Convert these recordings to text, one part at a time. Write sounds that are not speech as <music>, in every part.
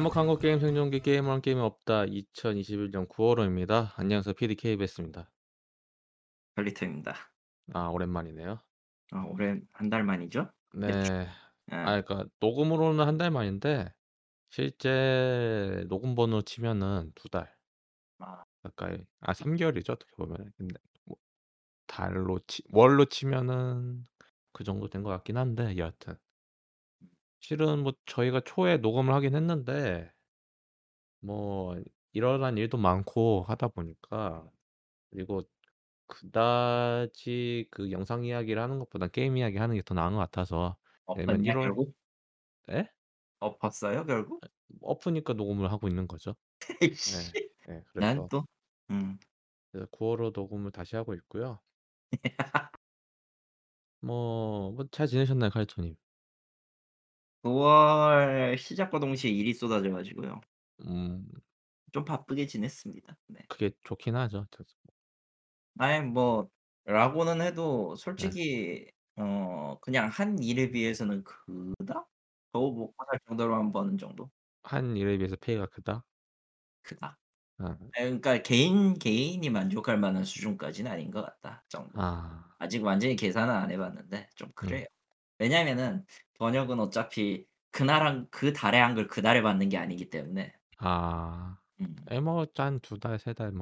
한몫한 것 게임 생존기 게임은 게임이 없다. 2021년 9월호입니다. 안녕하세요. PD KBS입니다. 설리터입니다. 아 오랜만이네요. 아 올해 한 달 만이죠? 네. 예. 아 그러니까 녹음으로는 한 달 만인데 실제 녹음 번호 치면은 두 달 아 가까이 아 3 개월이죠 어떻게 보면은. 근데 뭐 달로 치 월로 치면은 그 정도 된 것 같긴 한데 여하튼 실은 뭐 저희가 초에 녹음을 하긴 했는데 뭐 일어난 일도 많고 하다 보니까 그리고 그다지 그 영상 이야기를 하는 것보다 게임 이야기 하는 게 더 나은 것 같아서 왜냐면 엎었냐 1월 결국? 예? 엎었어요 결국? 엎으니까 녹음을 하고 있는 거죠. 예. 에이씨. 예. 난 그래서 또 음. 그래서 9 월호 녹음을 다시 하고 있고요. <laughs> 뭐 뭐 잘 지내셨나요, 카이토 님? 9월 시작과 동시에 일이 쏟아져 가지고요. 음 좀 바쁘게 지냈습니다. 네. 그게 좋긴 하죠. 아이 뭐 라고는 해도 네. 솔직히 어 그냥 한 일에 비해서는 그닥 겨우 먹고 살 정도로만 버는 정도? 한 일에 비해서 페이가 크다? 그닥. 아. 예 그러니까 개인 개인이 만족할 만한 수준까지는 아닌 것 같다 정도. 아. 아직 완전히 계산은 안 해 봤는데 좀 음. 그래요. 왜냐면은 번역은 어차피 그날 한 그 달에 한 걸 그 달에 받는 게 아니기 때문에 아. 음. 예뭐한2 달, 3달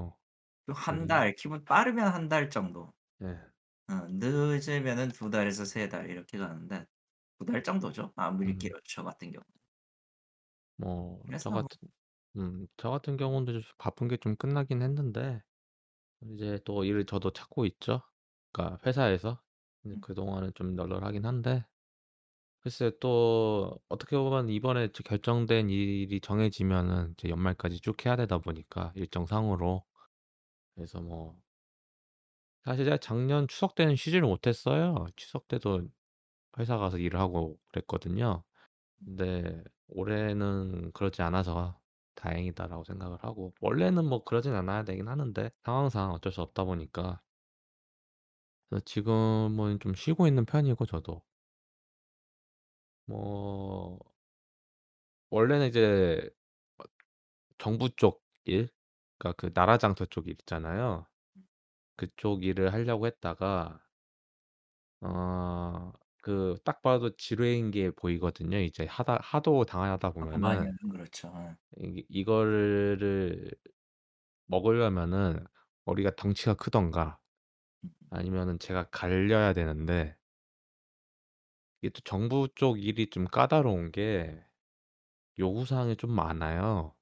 뭐그한달 기본 빠르면 한 달 정도. 예. 어 늦으면은 2 달에서 3달 이렇게 가는데 2달 정도죠. 아무리 음. 길어도 저 같은 경우는. 뭐저 그래서 뭐 같은 음 저 같은 경우도 좀 바쁜 게 좀 끝나긴 했는데 이제 또 일을 저도 찾고 있죠. 그러니까 회사에서. 이제 음 그동안은 좀 널널하긴 한데 글쎄 또 어떻게 보면 이번에 저 결정된 일이 정해지면은 이제 연말까지 쭉 해야 되다 보니까 일정상으로. 그래서 뭐 사실 제가 작년 추석 때는 쉬지를 못했어요. 추석 때도 회사 가서 일을 하고 그랬거든요. 근데 올해는 그러지 않아서 다행이다라고 생각을 하고 원래는 뭐 그러진 않아야 되긴 하는데 상황상 어쩔 수 없다 보니까 그래서 지금은 좀 쉬고 있는 편이고 저도. 뭐 원래는 이제 어 정부 쪽 일 그러니까 그 나라 장터 쪽 일 있잖아요. 그쪽 일을 하려고 했다가 어 그 딱 봐도 지뢰인 게 보이거든요. 이제 하다 하도 당하다 많이 보면은 하면 그렇죠. 예. 이 이거를 먹으려면은 머리가 덩치가 크든가 음 아니면은 제가 갈려야 되는데 이게 또 정부 쪽 일이 좀 까다로운 게 요구 사항이 좀 많아요.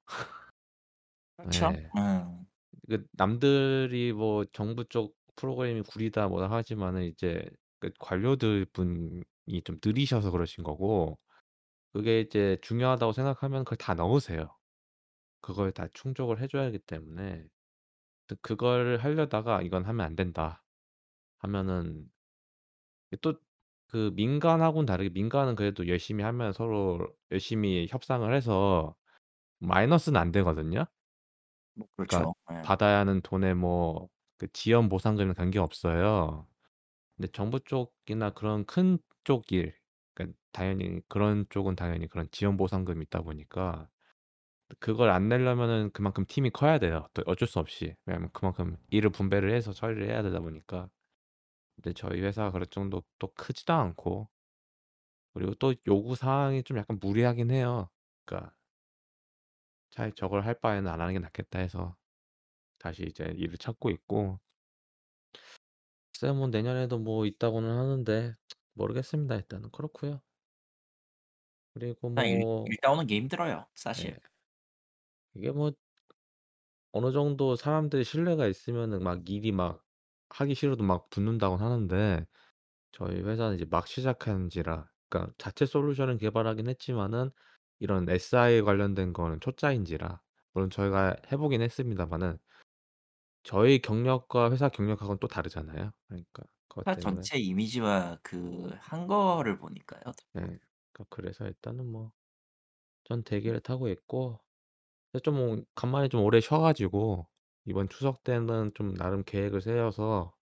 그렇죠. 예. 음. 그 남들이 뭐 정부 쪽 프로그램이 구리다 뭐다 하지만은 이제 그 관료들 분이 좀 느리셔서 그러신 거고 그게 이제 중요하다고 생각하면 그걸 다 넣으세요. 그걸 다 충족을 해 줘야 하기 때문에 또 그걸 하려다가 '이건 하면 안 된다.' 하면은 또 그 민간하고는 다르게 민간은 그래도 열심히 하면 서로 열심히 협상을 해서 마이너스는 안 되거든요. 뭐 그러니까 그렇죠. 예. 받아야 하는 돈에 뭐 그 지연 보상금이랑 관계없어요. 근데 정부 쪽이나 그런 큰 쪽 일 그러니까 당연히 그런 쪽은 당연히 그런 지원 보상금이 있다 보니까 그걸 안 내려면은 그만큼 팀이 커야 돼요. 또 어쩔 수 없이. 왜냐하면 그만큼 일을 분배를 해서 처리를 해야 되다 보니까. 근데 저희 회사가 그럴 정도 또 크지도 않고 그리고 또 요구 사항이 좀 약간 무리하긴 해요. 그러니까 차라리 저걸 할 바에는 안 하는 게 낫겠다 해서 다시 이제 일을 찾고 있고 글쎄요 뭐 내년에도 뭐 있다고는 하는데 모르겠습니다 일단은. 그렇고요. 그리고 일단 일 뭐일 따오는 게 힘들어요 예 사실. 이게 뭐 어느 정도 사람들이 신뢰가 있으면은 막 일이 막 하기 싫어도 막 붙는다고는 하는데 저희 회사는 이제 막 시작한지라 그러니까 자체 솔루션을 개발하긴 했지만은 이런 SI 관련된 거는 초짜인지라 물론 저희가 해 보긴 했습니다마는 저희 경력과 회사 경력하고는 또 다르잖아요. 그러니까 그것 회사 때문에 전체 이미지와 그 한 거를 보니까요. 예. 그러니까 그래서 일단은 뭐전음 대기를 타고 있고 근데 좀뭐 간만에 좀 오래 쉬어 가지고 이번 추석 때는 좀 나름 계획을 세워서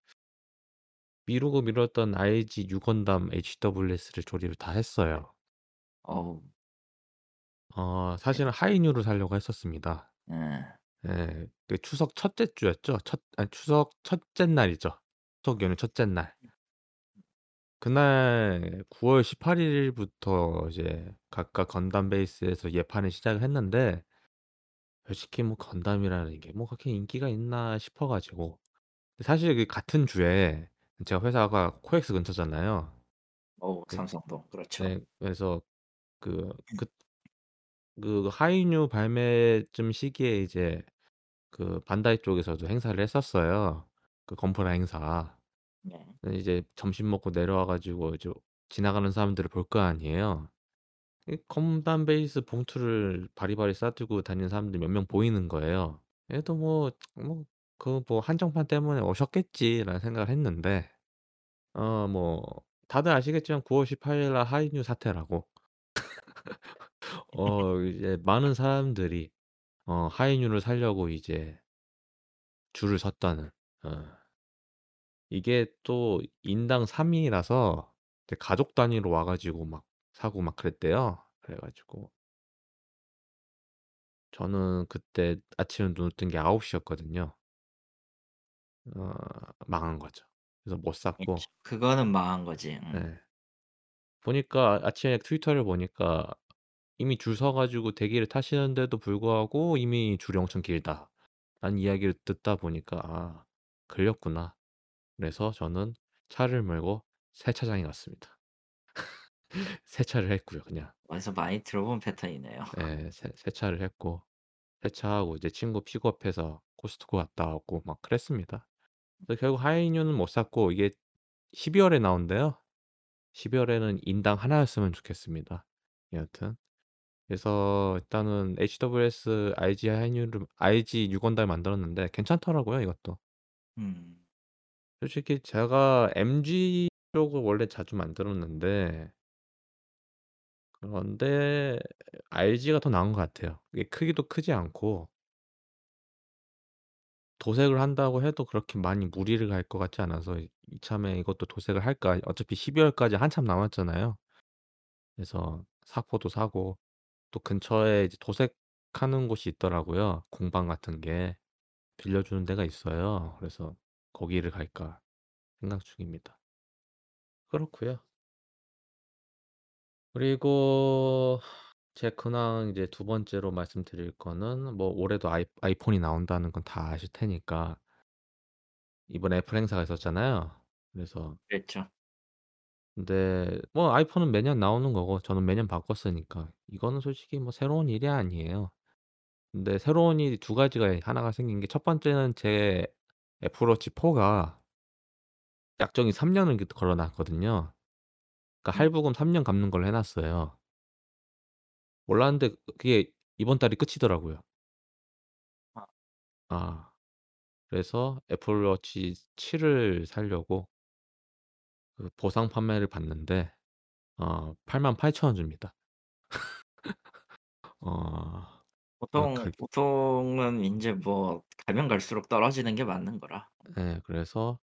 미루고 미뤘던 IG 유건담 HWS를 조립을 다 했어요. 어우 어 예. 사실은 하이뉴를 사려고 했었습니다. 예. 예. 그 추석 1째 주였죠. 첫 아니 추석 1째 날이죠. 추석 연휴 1째 날. 그날 9월 18 일부터 이제 각각 건담 베이스에서 예판을 시작을 했는데 솔직히 뭐 건담이라는 게 뭐 그렇게 인기가 있나 싶어 가지고 사실 그 같은 주에 제가 회사가 코엑스 근처잖아요. 어우 그 삼성동. 그렇죠. 네 그래서 그 그 그 하이뉴 발매쯤 시기에 이제 그 반다이 쪽에서도 행사를 했었어요. 그 건프라 행사. 네. 근데 이제 점심 먹고 내려와 가지고 이제 지나가는 사람들을 볼 거 아니에요. 이 건담 베이스 봉투를 바리바리 싸들고 다니는 사람들이 몇 명 보이는 거예요. 얘도 뭐 뭐 그 뭐 '한정판 때문에 오셨겠지.'라는 생각을 했는데 어 뭐 다들 아시겠지만 9월 18 일 날 하이뉴 사태라고 <laughs> 어 이제 많은 사람들이 어 하이뉴를 사려고 이제 줄을 섰다는 어 이게 또 인당 3 인이라서 이제 가족 단위로 와 가지고 막 사고 막 그랬대요. 그래 가지고 저는 그때 아침에 눈을 뜬 게9 시였거든요. 어 망한 거죠. 그래서 못 샀고. 그거는 망한 거지. 음. 예. 보니까 아침에 트위터를 보니까 이미 줄 서 가지고 대기를 타시는데도 불구하고 이미 줄이 엄청 길다라는 이야기를 듣다 보니까 '아 걸렸구나.' 그래서 저는 차를 몰고 세차장에 갔습니다. 세차를 했고요 그냥. 어디서 많이 들어본 패턴이네요. <laughs> 예. 세 세차를 했고 세차하고 이제 친구 픽업해서 코스트코 갔다 왔고 막 그랬습니다. 그래서 결국 하이뉴는 못 샀고 이게 12 월에 나온대요. 12 월에는 인당 하나 였으면 좋겠습니다. 여하튼 그래서 일단은 HWS IG 하이뉴를 IG 6 원달 만들었는데 괜찮더라고요 이것도. 음. 솔직히 제가 MG 쪽을 원래 자주 만들었는데 그런데 RG가 더 나은 것 같아요. 이게 크기도 크지 않고 도색을 한다고 해도 그렇게 많이 무리를 갈 것 같지 않아서 이 이참에 이것도 도색을 할까 어차피 12 월까지 한참 남았잖아요. 그래서 사포도 사고 또 근처에 이제 도색하는 곳이 있더라고요, 공방 같은 게. 빌려주는 데가 있어요. 그래서 거기를 갈까 생각 중입니다. 그렇고요. 그리고 제 근황 이제 두 번째로 말씀드릴 거는 뭐 올해도 아이 아이폰이 나온다는 건 다 아실 테니까 이번에 애플 행사가 있었잖아요. 그래서 그랬죠. 근데 뭐 아이폰은 매년 나오는 거고 저는 매년 바꿨으니까 이거는 솔직히 뭐 새로운 일이 아니에요. 근데 새로운 일이 두 가지가 하나가 생긴 게첫 번째는 제 애플워치 4가 약정이 3 년을 그 걸어 놨거든요. 그러니까 음. 할부금 3년 갚는 걸로 해 놨어요. 몰랐는데 그 그게 이번 달이 끝이더라고요. 아 아 그래서 애플워치 7 을 사려고 그 보상 판매를 받는데 어 88,000 원 줍니다. 어 <laughs> 어 보통 가격 보통은 인제 뭐 가면 갈수록 떨어지는 게 맞는 거라. 예 그래서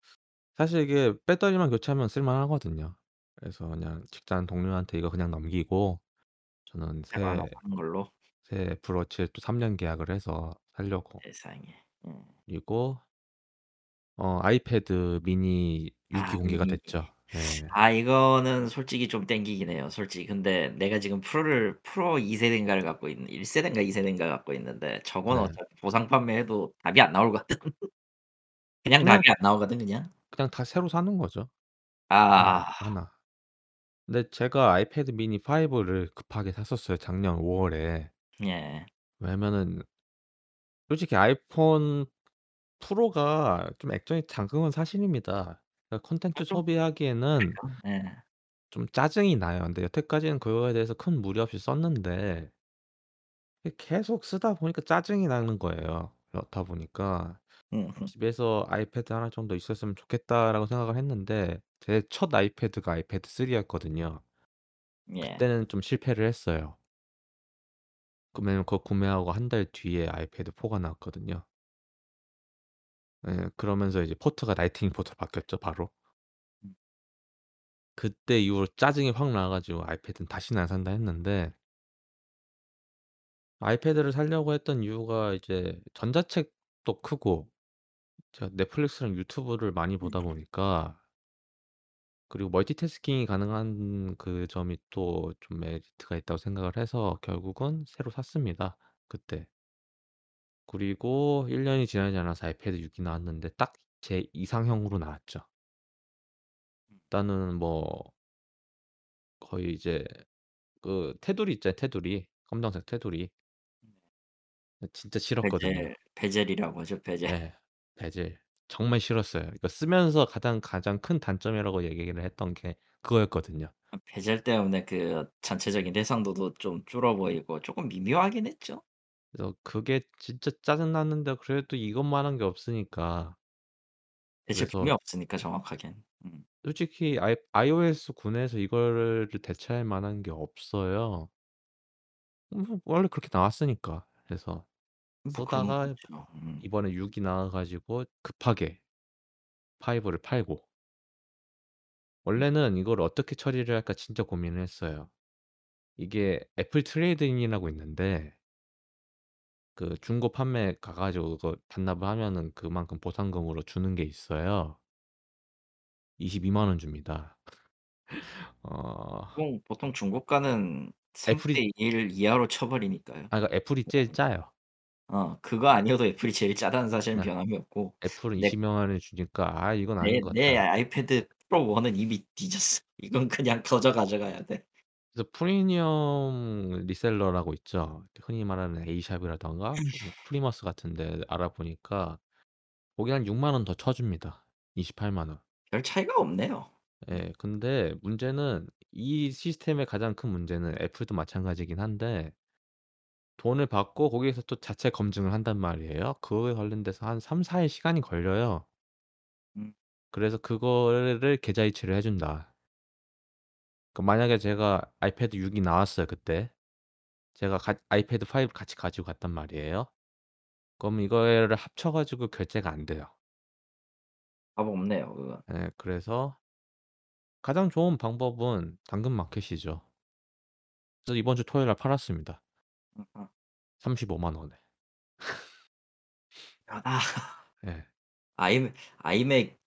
사실 이게 배터리만 교체하면 쓸 만하거든요. 그래서 그냥 직장 동료한테 이거 그냥 넘기고 저는 새 나가는 걸로. 새 애플워치를 또 3 년 계약을 해서 살려고. 세상에. 음. 그리고 어 아이패드 미니 6 이 아 공개가 미니. 됐죠. 예. 아 이거는 솔직히 좀 땡기긴 해요 솔직히. 근데 내가 지금 프로를 프로 2 세대인가를 갖고 있는 1 세대인가 2 세대인가 갖고 있는데 저건 네. 어차피 보상 판매해도 답이 안 나오거든. <laughs> 그냥 그냥 답이 안 나오거든 그냥. 그냥 다 새로 사는 거죠, 하나, 아 하나. 근데 제가 아이패드 미니 5를 급하게 샀었어요, 작년 5 월에. 예. 왜냐면은 솔직히 아이폰 프로가 좀 액정이 건 사실입니다. 그러니까 콘텐츠 아좀 소비하기에는 예. 좀 짜증이 나요. 근데 여태까지는 그거에 대해서 큰 무리 없이 썼는데 계속 쓰다 보니까 짜증이 나는 거예요. 그렇다 보니까 음음. '집에서 아이패드 하나 정도 있었으면 좋겠다.'라고 생각을 했는데 제 첫 아이패드가 아이패드 3 였거든요. 예. 그때는 좀 실패를 했어요. 왜냐면 그거 구매하고 한달 뒤에 아이패드 4가 나왔거든요. 예 그러면서 이제 포트가 라이트닝 포트로 바뀌었죠 바로. 음. 그때 이후로 짜증이 확 나 가지고 '아이패드는 다시는 안 산다.' 했는데 아이패드를 사려고 했던 이유가 이제 전자책도 크고 제가 넷플릭스랑 유튜브를 많이 음. 보다 보니까 그리고 멀티태스킹이 가능한 그 점이 또 좀 메리트가 있다고 생각을 해서 결국은 새로 샀습니다 그때. 그리고 1 년이 지나지 않아서 아이패드 6 이 나왔는데 딱 제 이상형으로 나왔죠. 음. 일단은 뭐 거의 이제 그 테두리 있잖아요 테두리. 검정색 테두리. 네. 그 진짜 싫었거든요. 베젤, 베젤이라고 하죠 베젤. 예. 베젤. 정말 싫었어요. 이거 쓰면서 가장, 가장 큰 단점이라고 얘기를 했던 게 그거였거든요. 아 베젤 때문에 그 전체적인 해상도도 좀 줄어 보이고 쪼끔 미묘하긴 했죠. 그래서 그게 진짜 짜증 났는데 그래도 이것만 한 게 없으니까 그래서 없으니까 정확하겐. 음. 솔직히 아이 iOS9 에서 이거를 대체할 만한 게 없어요. 뭐 원래 그렇게 나왔으니까. 그래서 뭐 그렇죠. 음. 이번에 6이 나와 가지고 급하게 5를 팔고 음. 원래는 이걸 어떻게 처리를 할까 진짜 고민을 했어요. 이게 애플 trade-in이라고 있는데 그 중고 판매에 가 가지고 그거 반납을 하면은 그만큼 보상금으로 주는 게 있어요. 220,000 원 줍니다. <laughs> 어 보통, 보통 중고가는 3 애플이 분의 1 이하로 쳐 버리니까요. 아 그러니까 애플이 제일 짜요. 어 그거 아니어도 애플이 제일 짜다는 사실은 네. 변함이 없고 애플은 내 200,000 원에 주니까 '아 이건 아닌 내 것 내 같다.' 아이패드 프로 1은 이미 뒤졌어. <laughs> 이건 그냥 거저 가져가야 돼. 그래서 프리미엄 reseller라고 있죠. 흔히 말하는 에이샵이라든가 뭐 프리스비 같은 데 알아보니까 거기 한60,000원더 쳐 줍니다. 280,000 원. 별 차이가 없네요. 음. 예. 근데 문제는 이 시스템의 가장 큰 문제는 애플도 마찬가지긴 한데 돈을 받고 거기에서 또 자체 검증을 한단 말이에요. 그거에 관련돼서 한 3-4 일 시간이 걸려요. 음. 그래서 그거를 계좌 이체를 해 준다. 그 만약에 제가 아이패드 6 이 나왔어요 그때. 제가 가 아이패드 5 같이 가지고 갔단 말이에요. 그럼 이거를 합쳐 가지고 결제가 안 돼요. 답 없네요 그건. 예. 그래서 가장 좋은 방법은 당근마켓이죠. 그래서 이번 주 토요일 날 팔았습니다. 음음. 350,000 원에. 아. 예. 아이맥 아이맥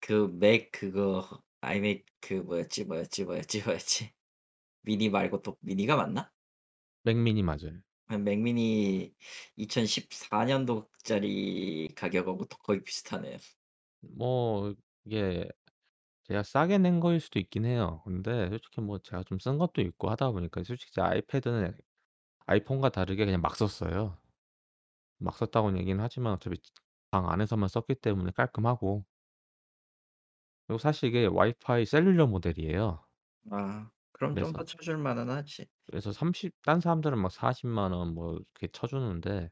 그 맥 그거 아이맥 그 뭐였지, 뭐였지, 뭐였지, 뭐였지. 미니 말고 또 미니가 맞나? 맥 미니 맞아요. 아 맥미니 2014 년도짜리 가격하고 또 거의 비슷하네요. 뭐 이게 제가 싸게 낸 거일 수도 있긴 해요. 근데 솔직히 뭐 제가 좀 쓴 것도 있고 하다 보니까 솔직히 제 아이패드는 아이폰과 다르게 그냥 막 썼어요. 막 썼다고는 얘기는 하지만 어차피 방 안에서만 썼기 때문에 깔끔하고 그리고 사실 이게 와이파이 셀룰러 모델이에요. 아 그럼 좀더 그래서 쳐줄 만은 하지. 그래서 30 딴 사람들은 막 400,000원뭐 이렇게 쳐 주는데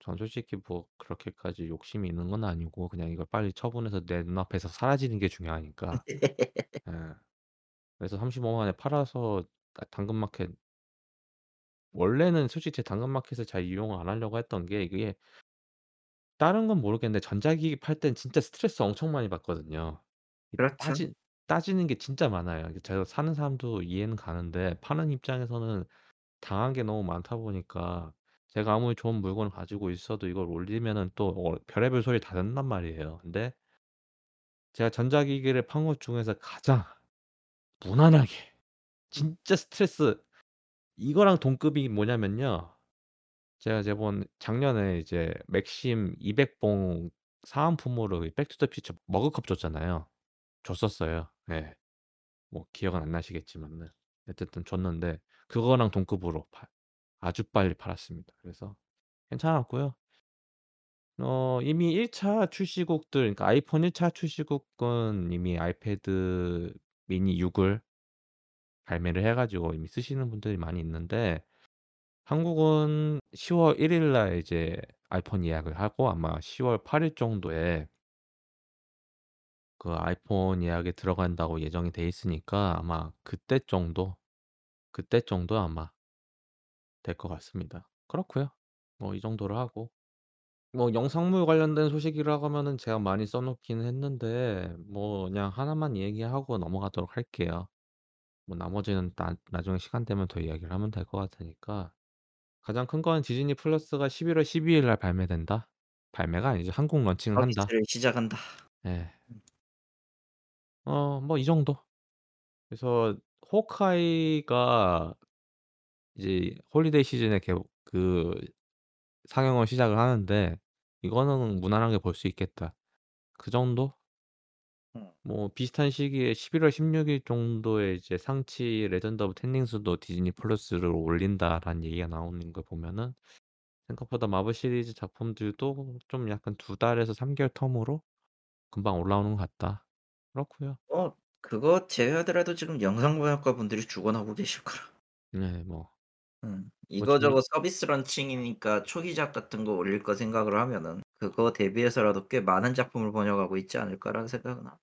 전 솔직히 뭐 그렇게까지 욕심이 있는 건 아니고 그냥 이걸 빨리 처분해서 내 눈앞에서 사라지는 게 중요하니까. <laughs> 예. 그래서 350,000 원에 팔아서 아 당근마켓 원래는 솔직히 제 당근마켓을 잘 이용을 안 하려고 했던 게 이게 다른 건 모르겠는데 전자기기 팔 땐 진짜 스트레스 엄청 많이 받거든요. 이 그렇죠. 따지 따지는 게 진짜 많아요. 이게 제가 사는 사람도 이해는 가는데 파는 입장에서는 당한 게 너무 많다 보니까 제가 아무리 좋은 물건을 가지고 있어도 이걸 올리면은 또 어 별의별 소리 다 듣는단 말이에요. 근데 제가 전자기기를 판 것 중에서 가장 <laughs> 무난하게 진짜 스트레스 이거랑 동급이 뭐냐면요. 제가 저번 작년에 이제 맥심 200 봉 사은품으로 이 백 투 더 퓨처 머그컵 줬잖아요. 줬었어요. 예. 뭐 기억은 안 나시겠지만은 어쨌든 줬는데 그거랑 동급으로 파 아주 빨리 팔았습니다. 그래서 괜찮았고요. 어 이미 1 차 출시국들 그러니까 아이폰 1 차 출시국은 이미 아이패드 미니 6 을 발매를 해 가지고 이미 쓰시는 분들이 많이 있는데 한국은 10 월 1 일 날 이제 아이폰 예약을 하고 아마 10 월 8 일 정도에 그 아이폰 예약에 들어간다고 예정이 돼 있으니까 아마 그때 정도, 그때 정도 아마 될 것 같습니다. 그렇고요. 뭐 이 정도로 하고 뭐 영상물 관련된 소식이라고 하면은 제가 많이 써 놓긴 했는데 뭐 그냥 하나만 얘기하고 넘어가도록 할게요. 뭐 나머지는 나 나중에 시간 되면 더 이야기를 하면 될 것 같으니까. 가장 큰 건 디즈니 플러스가 11월 12 일 날 발매된다. 발매가 아니죠. 한국 런칭을 한다. 서비스를 시작한다. 예. 음. 어 뭐 이 정도. 그래서 호크아이가 이제 holiday 시즌에 개 그 상영을 시작을 하는데 이거는 무난하게 볼 수 있겠다. 그 정도? 음. 뭐 비슷한 시기에 11월 16일 정도에 이제 샹치 레전드 오브 텐 링스도 디즈니 플러스를 올린다라는 얘기가 나오는 거 보면은 생각보다 마블 시리즈 작품들도 좀 약간 2 달에서 3 개월 텀으로 금방 올라오는 것 같다. 그렇고요. 어 그거 제외하더라도 지금 영상 번역가 분들이 죽어나고 계실 거라. 네 뭐 음. 뭐 이거저거 서비스 런칭이니까 초기작 같은 거 올릴 거 생각을 하면은 그거 대비해서라도 꽤 많은 작품을 번역하고 있지 않을까라는 생각은 합니다.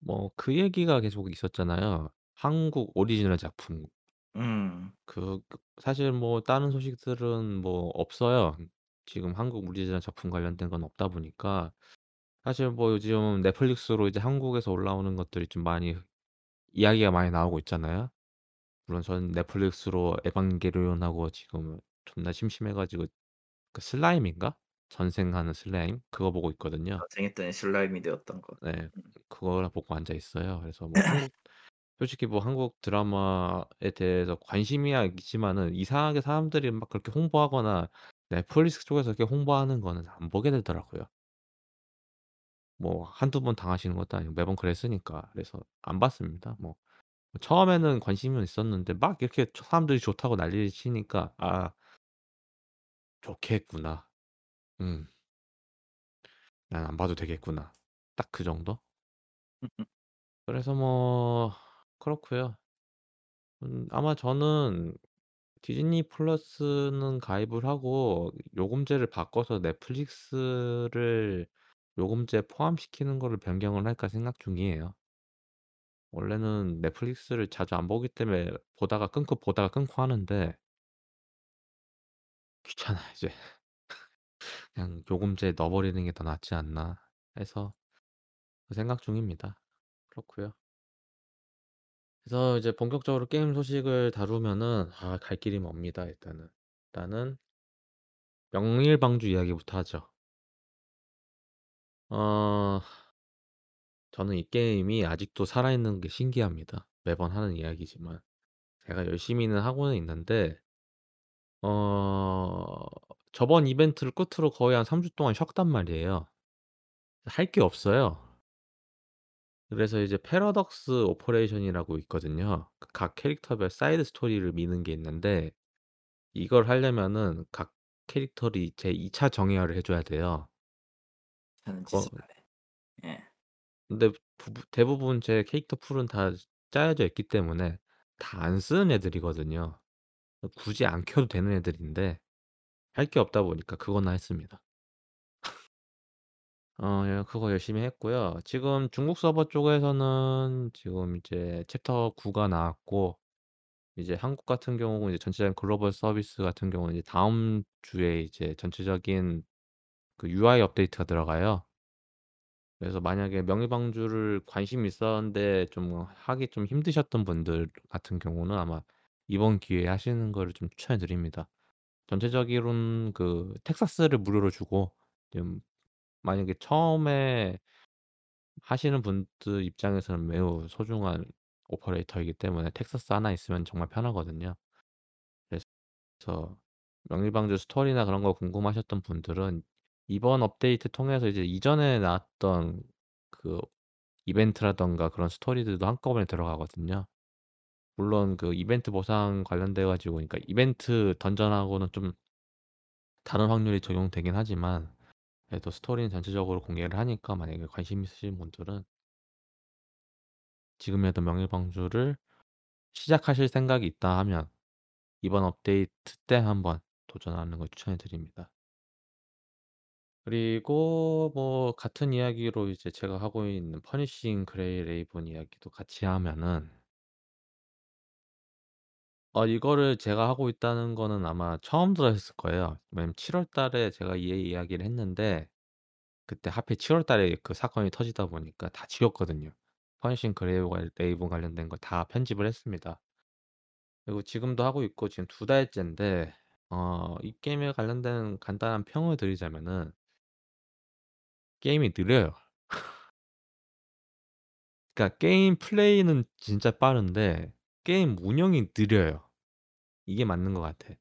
뭐 그 얘기가 계속 있었잖아요. 한국 오리지널 작품. 음. 그그 사실 뭐 다른 소식들은 뭐 없어요. 지금 한국 오리지널 작품 관련된 건 없다 보니까 사실 뭐 요즘 넷플릭스로 이제 한국에서 올라오는 것들이 좀 많이 이야기가 많이 나오고 있잖아요. 물론 저는 넷플릭스로 에반게리온하고 지금 존나 심심해 가지고 그 슬라임인가? 전생하는 슬라임 그거 보고 있거든요. 전생했더니 슬라임이 되었던 거. 네. 음. 그거를 보고 앉아 있어요. 그래서 뭐 <laughs> 한국 솔직히 뭐 한국 드라마에 대해서 관심이야 있지만은 이상하게 사람들이 막 그렇게 홍보하거나 넷플릭스 쪽에서 그렇게 홍보하는 거는 안 보게 되더라고요. 뭐 한두 번 당하시는 것도 아니고 매번 그랬으니까. 그래서 안 봤습니다. 뭐 처음에는 관심은 있었는데 막 이렇게 저 사람들이 좋다고 난리를 치니까 '아 좋겠구나. 음. 난 안 봐도 되겠구나.' 딱 그 정도? 그래서 뭐 그렇고요. 음 아마 저는 디즈니 플러스는 가입을 하고 요금제를 바꿔서 넷플릭스를 요금제에 포함시키는 거를 변경을 할까 생각 중이에요. 원래는 넷플릭스를 자주 안 보기 때문에 보다가 끊고 보다가 끊고 하는데 귀찮아 이제. <laughs> 그냥 요금제에 넣어 버리는 게 더 낫지 않나 해서 그 생각 중입니다. 그렇고요. 그래서 이제 본격적으로 게임 소식을 다루면은 아 갈 길이 멉니다 일단은. 일단은 명일방주 이야기부터 하죠. 어 저는 이 게임이 아직도 살아있는 게 신기합니다. 매번 하는 이야기지만. 제가 열심히는 하고는 있는데 어 저번 이벤트를 끝으로 거의 한 3주 동안 쉬었단 말이에요. 할 게 없어요. 그래서 이제 패러독스 오퍼레이션이라고 있거든요. 그각 캐릭터별 side story를 미는 게 있는데 이걸 하려면은 각 캐릭터를 제 2차 정예화를 해 줘야 돼요. 하는 거 짓을 하네. 예. 근데 부부 대부분 제 캐릭터 풀은 다 짜여져 있기 때문에 다 안 쓰는 애들이거든요. 굳이 안 켜도 되는 애들인데 할 게 없다 보니까 그거나 했습니다. 어 예 그거 열심히 했고요. 지금 중국 서버 쪽에서는 지금 이제 챕터 9 가 나왔고 이제 한국 같은 경우는 이제 전체적인 글로벌 서비스 같은 경우는 이제 다음 주에 이제 전체적인 그 UI 업데이트가 들어가요. 그래서 만약에 명의방주를 관심이 있었는데 좀 하기 좀 힘드셨던 분들 같은 경우는 아마 이번 기회에 하시는 거를 좀 추천해 드립니다. 전체적으로는 그 텍사스를 무료로 주고 좀 만약에 처음에 하시는 분들 입장에서는 매우 소중한 오퍼레이터이기 때문에 텍사스 하나 있으면 정말 편하거든요. 그래서 명일방주 스토리나 그런 거 궁금하셨던 분들은 이번 업데이트 통해서 이제 이전에 나왔던 그 이벤트라든가 그런 스토리들도 한꺼번에 들어가거든요. 물론 그 이벤트 보상 관련돼 가지고 그러니까 이벤트 던전하고는 좀 다른 확률이 적용되긴 하지만 그래도 스토리는 전체적으로 공개를 하니까 만약에 관심 있으신 분들은 지금이라도 명일방주를 시작하실 생각이 있다 하면 이번 업데이트 때 한번 도전하는 걸 추천해 드립니다. 그리고 뭐 같은 이야기로 이제 제가 하고 있는 퍼니싱 그레이 레이븐 이야기도 같이 하면은 어 이거를 제가 하고 있다는 거는 아마 처음 들으셨을 거예요. 왜냐면 7 월 달에 제가 이 이야기를 했는데 그때 하필 7 월 달에 그 사건이 터지다 보니까 다 지웠거든요. 퍼니싱 그레이 레이븐 관련된 거 다 편집을 했습니다. 그리고 지금도 하고 있고 지금 두 달째인데 어 이 게임에 관련된 간단한 평을 드리자면은 게임이 느려요. 그러니까 게임 플레이는 진짜 빠른데 게임 운영이 느려요. 이게 맞는 것 같아.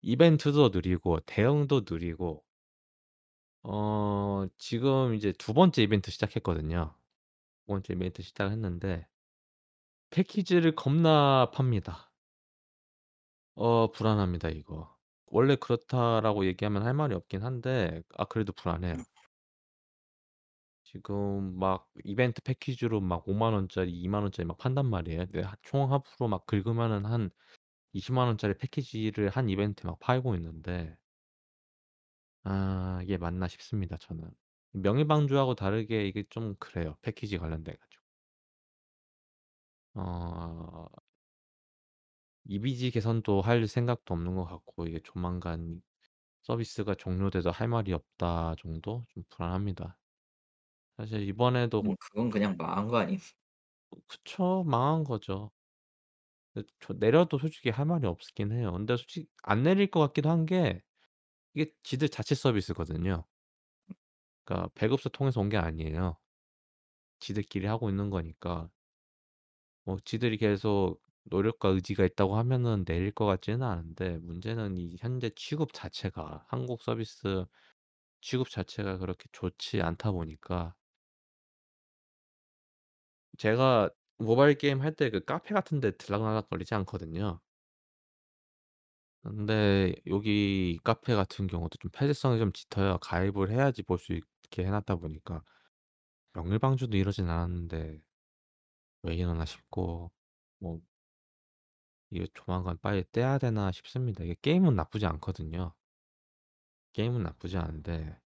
이벤트도 느리고 대응도 느리고 어 지금 이제 두 번째 이벤트 시작했거든요. 두 번째 이벤트 시작했는데 패키지를 겁나 팝니다. 어 불안합니다 이거. 원래 그렇다라고 얘기하면 할 말이 없긴 한데 아 그래도 불안해요. 지금 막 이벤트 패키지로 막 5만 원짜리 2만 원짜리 막 판단 말이에요. 네하총 합으로 막 긁으면은 한 2 0만 원짜리 패키지를 한 이벤트에 막 팔고 있는데 아 이게 맞나 싶습니다 저는. 명의방주하고 다르게 이게 좀 그래요 패키지 관련돼 가지고. 어 이미지 개선도 할 생각도 없는 것 같고 이게 조만간 서비스가 종료돼도 할 말이 없다 정도? 좀 불안합니다. 사실 이번에도 음 그건 그냥 망한 거 아님? 그쵸. 망한 거죠. 근데 저 내려도 솔직히 할 말이 없긴 해요. 근데 솔직히 안 내릴 것 같기도 한 게 이게 지들 자체 서비스거든요. 그러니까 배급사 통해서 온 게 아니에요. 지들끼리 하고 있는 거니까 뭐 지들이 계속 노력과 의지가 있다고 하면은 내릴 것 같지는 않은데 문제는 이 현재 취급 자체가 한국 서비스 취급 자체가 그렇게 좋지 않다 보니까 제가 모바일 게임 할 때 그 카페 같은 데 들락날락거리지 않거든요. 근데 여기 카페 같은 경우도 좀 폐쇄성이 좀 짙어요. 가입을 해야지 볼 수 있게 해 놨다 보니까. 명일방주도 이러진 않았는데 왜 이러나 싶고 뭐 이게 조만간 빨리 떼야 되나 싶습니다. 이게 게임은 나쁘지 않거든요. 게임은 나쁘지 않은데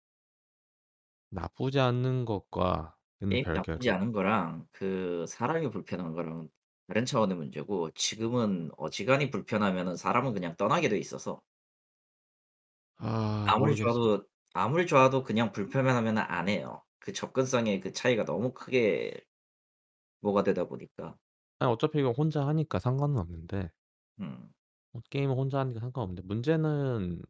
나쁘지 않는 것과는 게임이 나쁘지 별개로 않은 거랑 그 사람이 불편한 거랑은 다른 차원의 문제고 지금은 어지간히 불편하면은 사람은 그냥 떠나게 돼 있어서 아 아무리 모르겠어요. 좋아도 아무리 좋아도 그냥 불편하면은 안 해요. 그 접근성의 그 차이가 너무 크게 뭐가 되다 보니까. 아니 어차피 이거 혼자 하니까 상관은 없는데 음. 어 게임은 혼자 하니까 상관없는데 문제는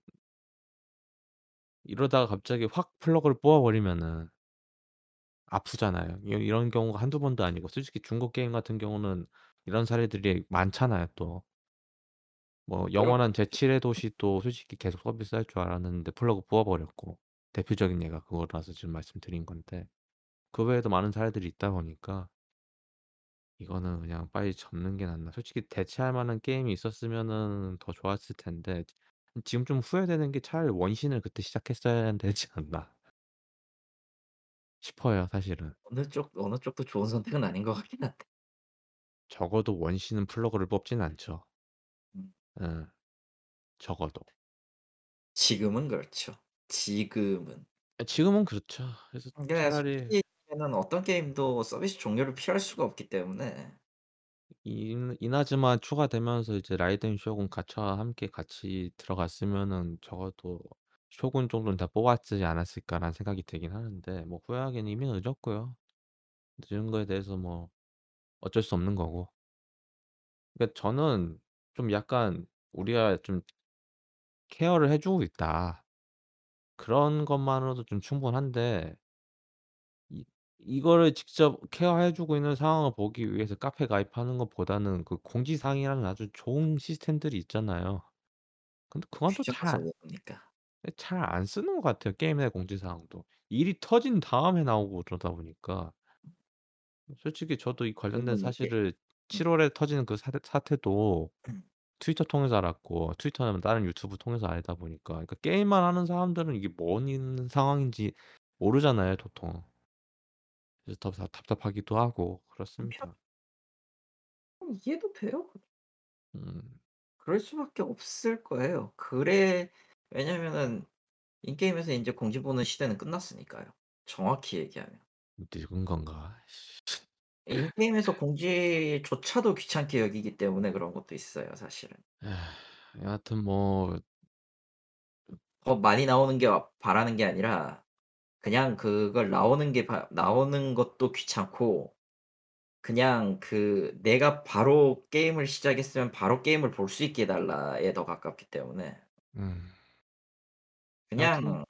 이러다가 갑자기 확 플러그를 뽑아 버리면은 아프잖아요. 이 이런 경우가 한두 번도 아니고 솔직히 중국 게임 같은 경우는 이런 사례들이 많잖아요 또. 뭐 영원한 7일의 도시도 솔직히 계속 서비스할 줄 알았는데 플러그 뽑아 버렸고 대표적인 예가 그거라서 지금 말씀드린 건데 그 외에도 많은 사례들이 있다 보니까 이거는 그냥 빨리 접는 게 낫나. 솔직히 대체할 만한 게임이 있었으면은 더 좋았을 텐데 지금 좀 후회되는 게 차라리 원신을 그때 시작했어야 <laughs> 되지 않나 싶어요 사실은. 어느 쪽 어느 쪽도 좋은 선택은 아닌 것 같긴 한데. 적어도 원신은 플러그를 뽑진 않죠. 음. 예. 적어도. 지금은 그렇죠. 지금은. 아 지금은 그렇죠. 그래서 근데 차라리 솔직히 는 어떤 게임도 서비스 종료를 피할 수가 없기 때문에 인 이나즈마 추가되면서 이제 라이덴 쇼군 가차와 함께 같이 들어갔으면은 적어도 '쇼군 정도는 다 뽑았지 않았을까.'라는 생각이 들긴 하는데 뭐 후회하기는 이미 늦었고요. 늦은 거에 대해서 뭐 어쩔 수 없는 거고. 그러니까 저는 좀 약간 '우리가 좀 케어를 해 주고 있다.' 그런 것만으로도 좀 충분한데 이 이거를 직접 케어해 주고 있는 상황을 보기 위해서 카페 가입하는 것보다는 그 공지사항이라는 아주 좋은 시스템들이 있잖아요. 근데 그건 또잘안 쓰는 것 같아요, 게임 내 공지사항도. 일이 터진 다음에 나오고 그러다 보니까 솔직히 저도 이 관련된 그러면 이게 사실을 음 7 월에 터지는 그 사태 사태도 음 트위터 통해서 알았고 트위터는 다른 유튜브 통해서 알다 보니까 그러니까 게임만 하는 사람들은 이게 뭔 인 상황인지 모르잖아요, 도통. 그래서 더 답 답답하기도 하고 그렇습니다. 이해도 돼요. 음. 그럴 수밖에 없을 거예요. 그래 왜냐면은 인게임에서 인제 공지 보는 시대는 끝났으니까요. 정확히 얘기하면. 늙은 건가? 씨. 인게임에서 공지조차도 귀찮게 여기기 때문에 그런 것도 있어요 사실은. 여하튼 뭐 더 많이 나오는 게어 바라는 게 아니라 그냥 그걸 나오는 게 바 나오는 것도 귀찮고 그냥 그 내가 바로 게임을 시작했으면 바로 게임을 볼 수 있게 해 달라에 더 가깝기 때문에 음. 그냥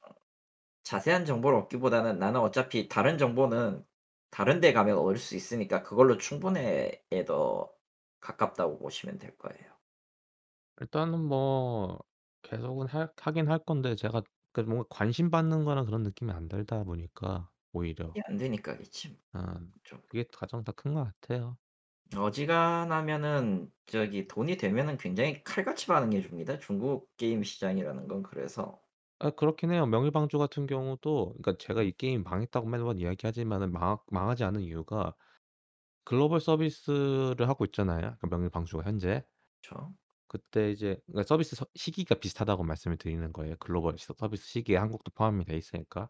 자세한 정보를 얻기보다는 나는 어차피 다른 정보는 다른 데 가면 얻을 수 있으니까 그걸로 충분해에 더 가깝다고 보시면 될 거예요. 일단은 뭐 계속은 할 하긴 할 건데 제가 그 뭔가 관심 받는 거나 그런 느낌이 안 들다 보니까 오히려 이게 안 되니까겠지 뭐. 아좀 그게 가장 더큰것 같아요. 어지간하면은 저기 돈이 되면은 굉장히 칼같이 반응해 줍니다, 중국 게임 시장이라는 건 그래서. 아 그렇긴 해요. 명일방주 같은 경우도 그러니까 제가 음이 게임 망했다고 매번 이야기하지만은 망 망하지 않은 이유가 글로벌 서비스를 하고 있잖아요, 그 명일방주가 현재. 그쵸. 그때 이제 그러니까 서비스 서 시기가 비슷하다고 말씀을 드리는 거예요. 글로벌 서 서비스 시기에 한국도 포함이 돼 있으니까.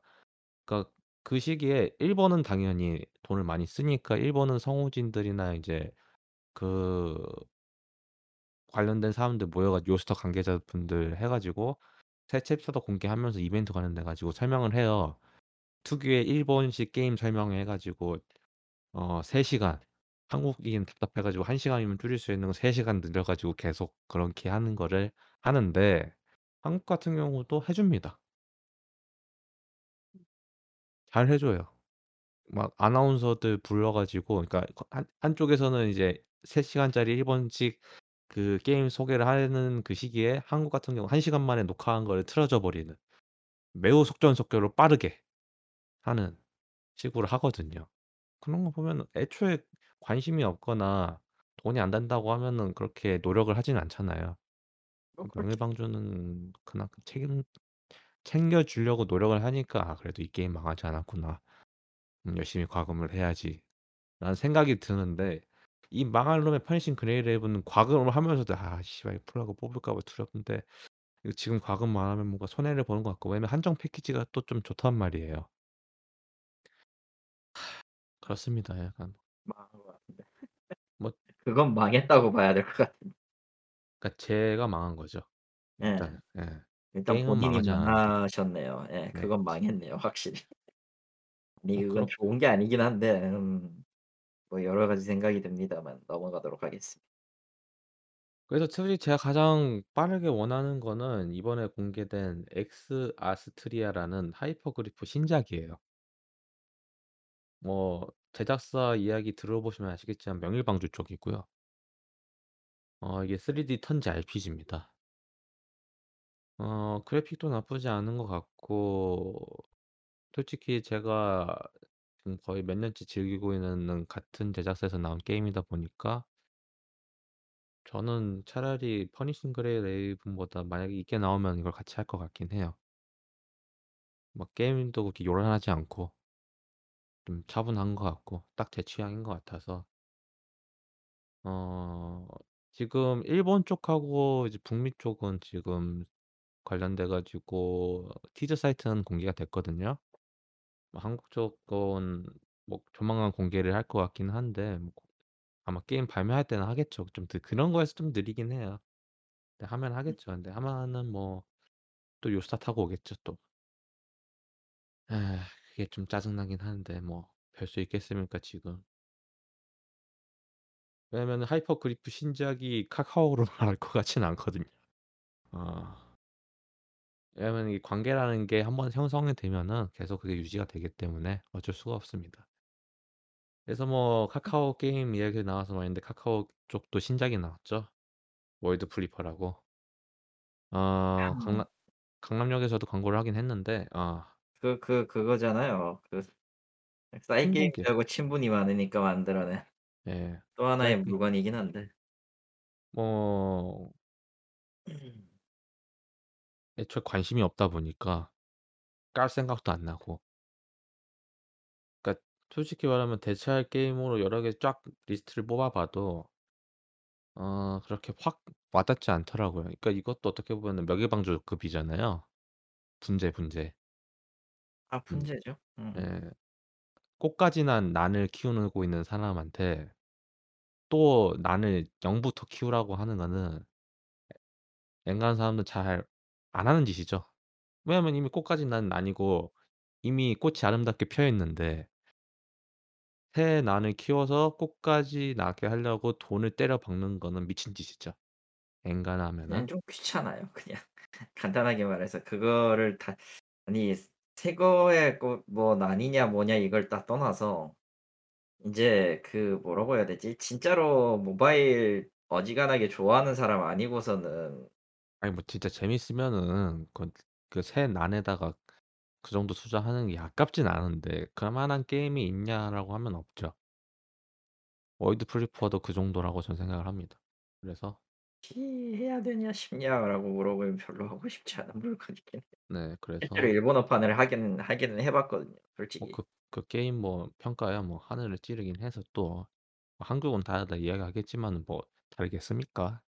그러니까 그 시기에 일본은 당연히 돈을 많이 쓰니까 일본은 성우진들이나 이제 그 관련된 사람들 모여 가지고 요스터 관계자분들 해 가지고 새 챕터도 공개하면서 이벤트 관련돼 가지고 설명을 해요. 특유의 일본식 게임 설명해 가지고 어 3 시간 한국인 답답해 가지고 1 시간이면 줄일 수 있는 거 3 시간 늘려 가지고 계속 그렇게 하는 거를 하는데 한국 같은 경우도 해 줍니다. 잘 해 줘요. 막 아나운서들 불러 가지고 그러니까 거한 한쪽에서는 이제 3 시간짜리 일본식 그 게임 소개를 하는 그 시기에 한국 같은 경우 1 시간 만에 녹화한 거를 틀어 줘 버리는 매우 속전속결로 빠르게 하는 식으로 하거든요. 그런 거 보면은 애초에 관심이 없거나 돈이 안 된다고 하면은 그렇게 노력을 하진 않잖아요. 뭐 그렇죠. 명일방주는 그나마 책임 챙겨 주려고 노력을 하니까 '아 그래도 이 게임 망하지 않았구나. 음 열심히 과금을 해야지.'라는 생각이 드는데 이 망할 놈의 퍼니싱 그레이레이븐은 과금을 하면서도 '아 씨발 이거 플러그 뽑을까 봐 두려운데 이거 지금 과금만 안 하면 뭔가 손해를 보는 것 같고' 왜냐면 한정 패키지가 또 좀 좋단 말이에요. 그렇습니다. 약간 그건 망했다고 봐야 될 것 같은데. 그러니까 제가 망한 거죠. 예. 일단은. 예. 일단 게임은 본인이 망하지 않았는데. 망하셨네요. 예. 네. 그건 망했네요 확실히. 아니 <laughs> 뭐 그건 그렇 좋은 게 아니긴 한데 음 뭐 여러 가지 생각이 듭니다만 넘어가도록 하겠습니다. 그래서 솔직히 제가 가장 빠르게 원하는 거는 이번에 공개된 엑스 아스트리스라는 하이퍼그리프 신작이에요. 뭐 제작사 이야기 들어보시면 아시겠지만 명일방주 쪽이고요. 어 이게 3D 턴제 RPG입니다. 어 그래픽도 나쁘지 않은 것 같고 솔직히 제가 지금 거의 몇 년째 즐기고 있는 같은 제작사에서 나온 게임이다 보니까 저는 차라리 퍼니싱 그레이 레이븐보다 만약에 이게 나오면 이걸 같이 할 것 같긴 해요. 막 게임도 그렇게 요란하지 않고 좀 차분한 것 같고 딱 제 취향인 것 같아서 어 지금 일본 쪽하고 이제 북미 쪽은 지금 관련돼 가지고 티저 사이트는 공개가 됐거든요. 뭐 한국 쪽은 뭐 조만간 공개를 할 것 같기는 한데 뭐 아마 게임 발매할 때는 하겠죠. 좀 그런 거에서 좀 느리긴 해요. 근데 하면 음 하겠죠. 근데 하면은 뭐 또 요스타 타고 오겠죠 또. 아 그게 좀 짜증나긴 하는데 뭐 별 수 있겠습니까 지금. 왜냐면은 하이퍼 그리프 신작이 카카오로 <laughs> 나올 것 같지는 않거든요. 어. 왜냐면 이 관계라는 게 한번 형성이 되면은 계속 그게 유지가 되기 때문에 어쩔 수가 없습니다. 그래서 뭐 카카오 게임 이야기 나와서 말인데 카카오 쪽도 신작이 나왔죠. 월드 플리퍼라고. 어 강남 강남역에서도 광고를 하긴 했는데 아 그 그 그거잖아요. 그 사이게임즈하고 친분이 많으니까 만들어낸 예. <laughs> 또 하나의 사이피 물건이긴 한데. 뭐 애초에 관심이 없다 보니까 깔 생각도 안 나고 그러니까 솔직히 말하면 대체할 게임으로 여러 개 쫙 리스트를 뽑아 봐도 어 그렇게 확 와닿지 않더라고요. 그러니까 이것도 어떻게 보면은 명일방주급이잖아요. 분재, 분재. 아 분 분재죠. 음. 예. 꽃가지 난 난을 키우고 있는 사람한테 또 난을 0 부터 키우라고 하는 거는 앵간한 사람들은 잘안 하는 짓이죠. 왜냐하면 이미 꽃가지 난 난이고 이미 꽃이 아름답게 피어 있는데 새 난을 키워서 꽃까지 나게 하려고 돈을 때려 박는 거는 미친 짓이죠 엔간하면은. 그냥 좀 귀찮아요 그냥. <laughs> 간단하게 말해서 그거를 다 아니 새거에 그뭐 난이냐 뭐냐 이걸 다 떠나서 인제 그 뭐라고 해야 되지? 진짜로 모바일 어지간하게 좋아하는 사람 아니고서는 아니 뭐 진짜 재밌으면은 그 그 새 난에다가 그 정도 투자하는 게 아깝진 않은데 그럴만한 게임이 있냐라고 하면 없죠. 월드 플리퍼도 그 정도라고 저는 생각을 합니다. 그래서 " 해야 되냐 싶냐?"라고 물어보면 별로 하고 싶지 않은 물건이긴 해요. 네 실제로 그래서 일본어판을 하기는 하기는 해 봤거든요 뭐 솔직히. 그 그 게임 뭐 평가야 뭐 하늘을 찌르긴 해서 또 한국은 다르다 이야기하겠지만은 뭐 다르겠습니까?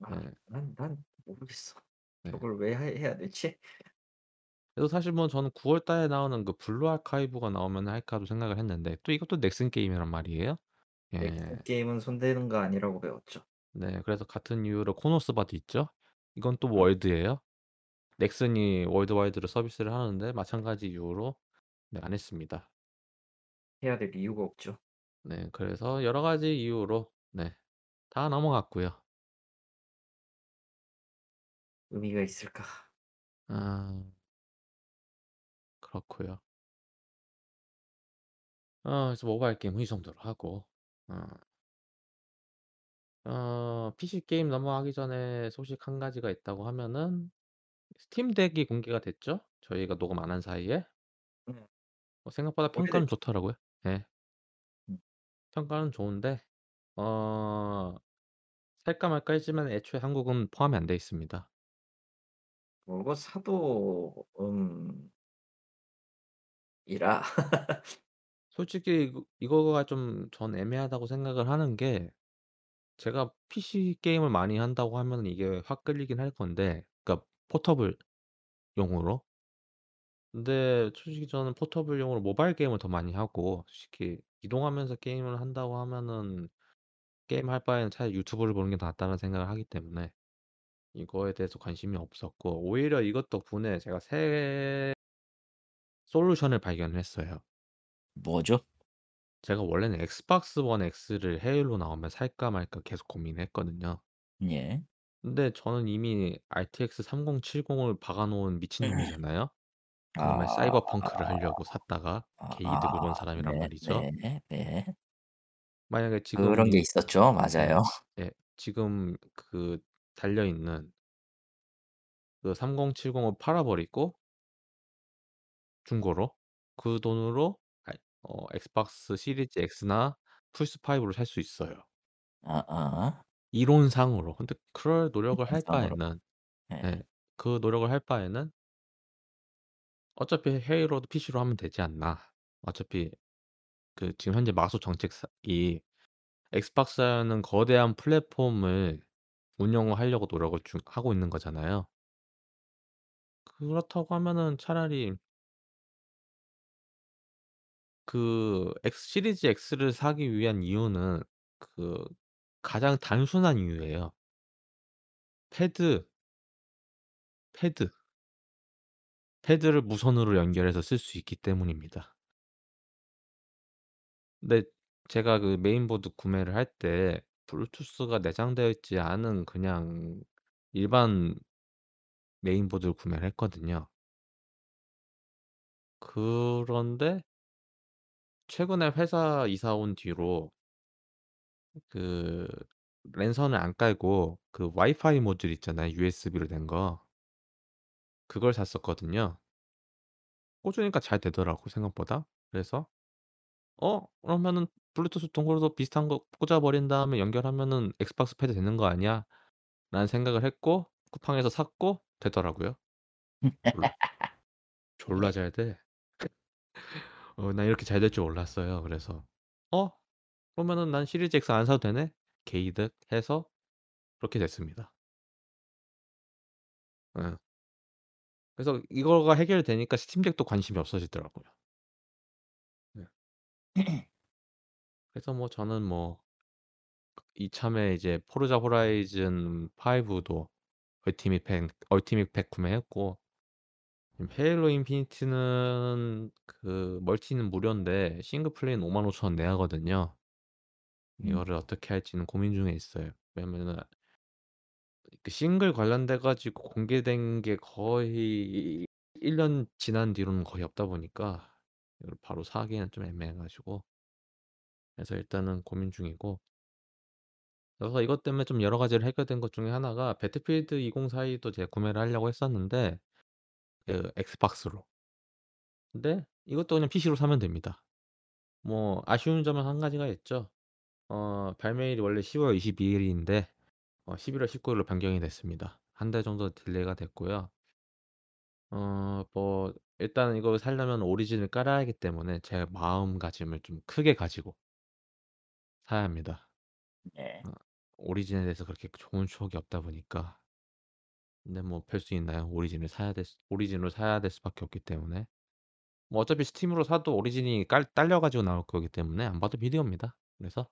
아 예. 난 난 모르겠어. 네. 저걸 왜 해 해야 되지? 그래서 사실 뭐 저는 9월 달에 나오는 그 블루 아카이브가 나오면 할까도 생각을 했는데 또 이것도 넥슨 게임이란 말이에요. 예. 넥슨 게임은 손대는 거 아니라고 배웠죠. 네. 그래서 같은 이유로 코노스바도 있죠. 이건 또 아 월드예요. 넥슨이 worldwide로 서비스를 하는데 마찬가지 이유로 네 안 했습니다. 해야 될 이유가 없죠. 네. 그래서 여러 가지 이유로 네 다 넘어갔고요. 의미가 있을까? 아 그렇고요. 어 그래서 모바일 게임 이 정도로 하고 어 어 PC 게임 넘어가기 전에 소식 한 가지가 있다고 하면은 Steam Deck이 공개가 됐죠. 저희가 녹음 안 한 사이에. 음. 어 생각보다 평가는 오래됐죠. 좋더라고요. 예. 음. 평가는 좋은데 어 살까 말까 했지만 애초에 한국은 포함이 안 돼 있습니다. 뭐고 사도 음 이라 <laughs> 솔직히 이거 이거가 좀 전 애매하다고 생각을 하는 게 제가 PC 게임을 많이 한다고 하면은 이게 확 끌리긴 할 건데 그러니까 포터블 용으로. 근데 솔직히 저는 포터블 용으로 모바일 게임을 더 많이 하고 솔직히 이동하면서 게임을 한다고 하면은 게임할 바에는 차라리 유튜브를 보는 게 낫다는 생각을 하기 때문에 이거에 대해서 관심이 없었고 오히려 이것 덕분에 제가 새 솔루션을 발견을 했어요. 뭐죠? 제가 원래는 Xbox One X를 해외로 나오면 살까 말까 계속 고민했거든요. 예. 근데 저는 이미 RTX 3070을 박아 놓은 미친놈이잖아요. 그놈의 아. 사이버 펑크를 하려고 샀다가 개이득을 본 아 사람이란 네 말이죠. 네 네. 만약에 그런 게 지금 있었죠. 예. 맞아요. 예. 지금 그 달려 있는 그 3070을 팔아 버리고 중고로 그 돈으로 어 Xbox Series X나 플스5를 살수 있어요. 아아. 이론상으로. 근데 그럴 노력을 할 이론상으로. 바에는 예. 예. 그 노력을 할 바에는 '어차피 헤이로도 PC로 하면 되지 않나.' 어차피 그 지금 현재 마소 정책사 이 엑스박스라는 거대한 플랫폼을 운영을 하려고 노력을 중 하고 있는 거잖아요. 그렇다고 하면은 차라리 그 X Series X를 사기 위한 이유는 그 가장 단순한 이유예요. 패드, 패드, 패드를 무선으로 연결해서 쓸 수 있기 때문입니다. 근데 제가 그 메인보드 구매를 할 때 블루투스가 내장되어 있지 않은 그냥 일반 메인보드를 구매를 했거든요. 그런데 최근에 회사 이사 온 뒤로 그 랜선을 안 깔고 그 와이파이 모듈 있잖아요, USB로 된 거. 그걸 샀었거든요. 꽂으니까 잘 되더라고 생각보다. 그래서 '어 그러면은 블루투스 dongle도 비슷한 거 꽂아 버린 다음에 연결하면은 Xbox 패드 되는 거 아니야?'라는 생각을 했고 쿠팡에서 샀고 되더라고요. 졸 <laughs> 졸라 예. 잘 돼. <laughs> 어난 이렇게 잘 될 줄 몰랐어요. 그래서 '어 그러면은 난 시리즈 X 안 사도 되네.' 게이득 해서 그렇게 됐습니다. 예. 그래서 이거가 해결되니까 스팀 덱도 관심이 없어지더라고요. 네. <clears throat> 그래서 뭐 저는 뭐 이참에 이제 포르자 호라이즌 5도 Ultimate 팩 Ultimate 팩 구매했고 지금 Halo Infinite는 그 멀티는 무료인데 싱글 플레이는 55,000원 내야 하거든요. 음. 이거를 어떻게 할지는 고민 중에 있어요. 왜냐면은 그 싱글 관련돼 가지고 공개된 게 거의 1년 지난 뒤로는 거의 없다 보니까 이걸 바로 사기는 좀 애매해 가지고 그래서 일단은 고민 중이고 그래서 이것 때문에 좀 여러 가지로 해결된 것 중에 하나가 Battlefield 2042도 제가 구매를 하려고 했었는데 그 Xbox로. 근데 이것도 그냥 PC로 사면 됩니다. 뭐 아쉬운 점은 한 가지가 있죠. 어 발매일이 원래 10월 22 일인데 어 11월 19 일로 변경이 됐습니다. 한 달 정도 delay가 됐고요. 어 뭐 일단은 이걸 사려면 Origin을 깔아야 하기 때문에 제 마음가짐을 좀 크게 가지고 사야 합니다. 네. 어 오리진에 대해서 그렇게 좋은 추억이 없다 보니까. 근데 뭐 별 수 있나요? 오리진을 사야 될 수 오리진으로 사야 될 수밖에 없기 때문에. 뭐 어차피 스팀으로 사도 오리진이 깔 딸려 가지고 나올 거기 때문에 안 봐도 비디오입니다. 그래서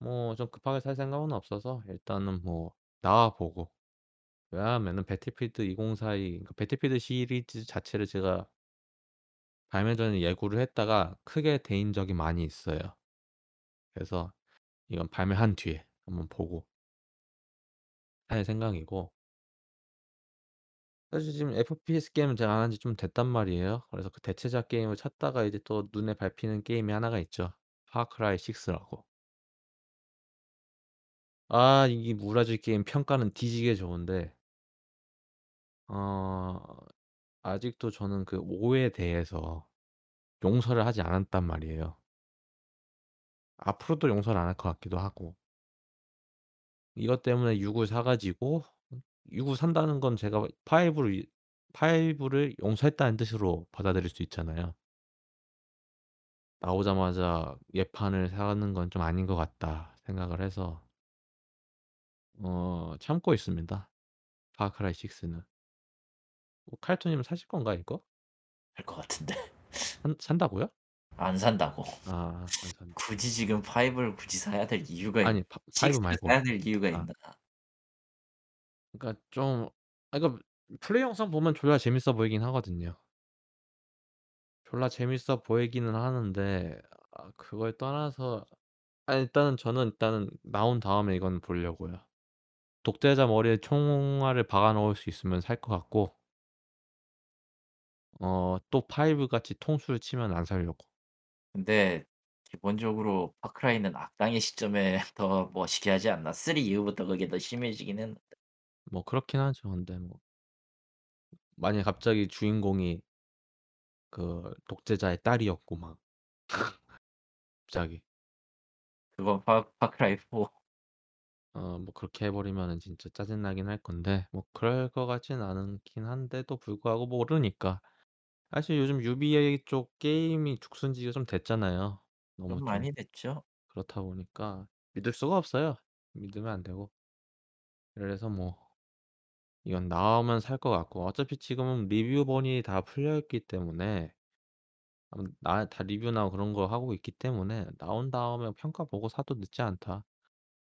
뭐 좀 급하게 살 생각은 없어서 일단은 뭐 나와 보고 왜냐하면은 배틀필드 2042 그러니까 배틀필드 시리즈 자체를 제가 발매 전에 예고를 했다가 크게 데인 적이 많이 있어요. 그래서 이건 발매한 뒤에 한번 보고 할 생각이고 사실 지금 FPS 게임은 제가 안 한 지 좀 됐단 말이에요. 그래서 그 대체작 게임을 찾다가 이제 또 눈에 밟히는 게임이 하나가 있죠. 파크라이 6라고. 아 이 무라지 게임 평가는 뒤지게 좋은데 어 아직도 저는 그 5 에 대해서 용서를 하지 않았단 말이에요. 앞으로도 용서를 안 할 것 같기도 하고. 이것 때문에 6 을 사 가지고 6을 산다는 건 제가 5를 이 5를 용서했다는 뜻으로 받아들일 수 있잖아요. 나오자마자 예판을 사는 건 좀 아닌 것 같다 생각을 해서 어 참고 있습니다. 파크라이 6는. 뭐 칼토님은 사실 건가요 이거? 할 것 같은데. <laughs> 산 산다고요? 안 산다고. 아 안 산다. 굳이 지금 5를 굳이 사야 될 이유가 있 아니 파5 6를 말고. 사야 될 이유가 아 있나. 그러니까 좀 아 그러니까 플레이 영상 보면 졸라 재밌어 보이긴 하거든요. 졸라 재밌어 보이기는 하는데 아 그걸 떠나서 아 일단은 저는 일단은 나온 다음에 이건 보려고요. 독재자 머리에 총알을 박아 넣을 수 있으면 살 것 같고 어 또 5 같이 통수를 치면 안 사려고. 근데 기본적으로 파크라이는 악당의 시점에 <laughs> 더 멋있게 하지 않나. 3 이후부터 그게 더 심해지긴 했는데. 뭐 그렇긴 하죠. 근데 뭐 만약에 갑자기 주인공이 그 독재자의 딸이었고 막 <laughs> 갑자기 그건 파 파크라이 4. 어 뭐 그렇게 해 버리면은 진짜 짜증 나긴 할 건데 뭐 그럴 것 같진 않긴 한데도 불구하고 모르니까. 사실 요즘 유비의 쪽 게임이 죽순 지가 좀 됐잖아요. 너무 좀 좀 많이 됐죠. 그렇다 보니까 믿을 수가 없어요. 믿으면 안 되고. 그래서 뭐 이건 나오면 살 것 같고 어차피 지금은 리뷰본이 다 풀려 있기 때문에 아마 나다 리뷰나 그런 거 하고 있기 때문에 나온 다음에 평가 보고 사도 늦지 않다.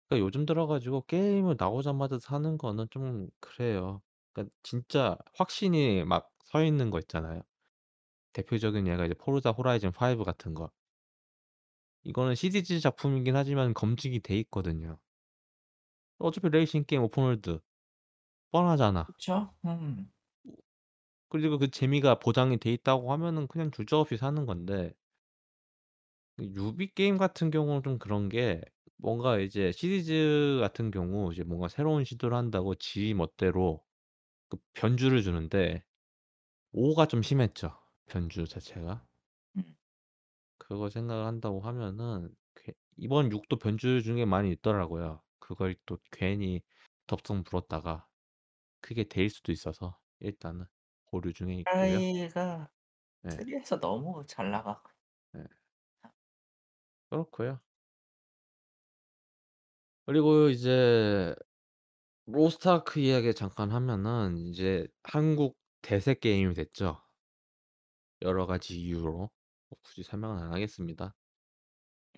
그러니까 요즘 들어 가지고 게임을 나오자마자 사는 거는 좀 그래요. 그러니까 진짜 확신이 막 서 있는 거 있잖아요. 대표적인 예가 이제 포르자 호라이즌 5 같은 거. 이거는 시리즈 작품이긴 하지만 검증이 돼 있거든요. 어차피 레이싱 게임 open world 뻔하잖아. 그쵸? 음. 그리고 그 재미가 보장이 돼 있다고 하면은 그냥 주저없이 사는 건데 그 Ubi 게임 같은 경우는 좀 그런 게 뭔가 이제 시리즈 같은 경우 이제 뭔가 새로운 시도를 한다고 지 멋대로 그 변주를 주는데 5 가 좀 심했죠, 변주 자체가. 음. 그걸 생각을 한다고 하면은 괴 이번 6 도 변주 중에 많이 있더라고요. 그걸 또 괜히 덥석 물었다가 그게 데일 수도 있어서 일단은 보류 중에 있고요. Far Cry가 예. 3 에서 너무 잘 나가. 예. 그렇고요. 그리고 이제 Lost Ark 이야기 잠깐 하면은 이제 한국 대세 게임이 됐죠. 여러 가지 이유로. 뭐 굳이 설명은 안 하겠습니다.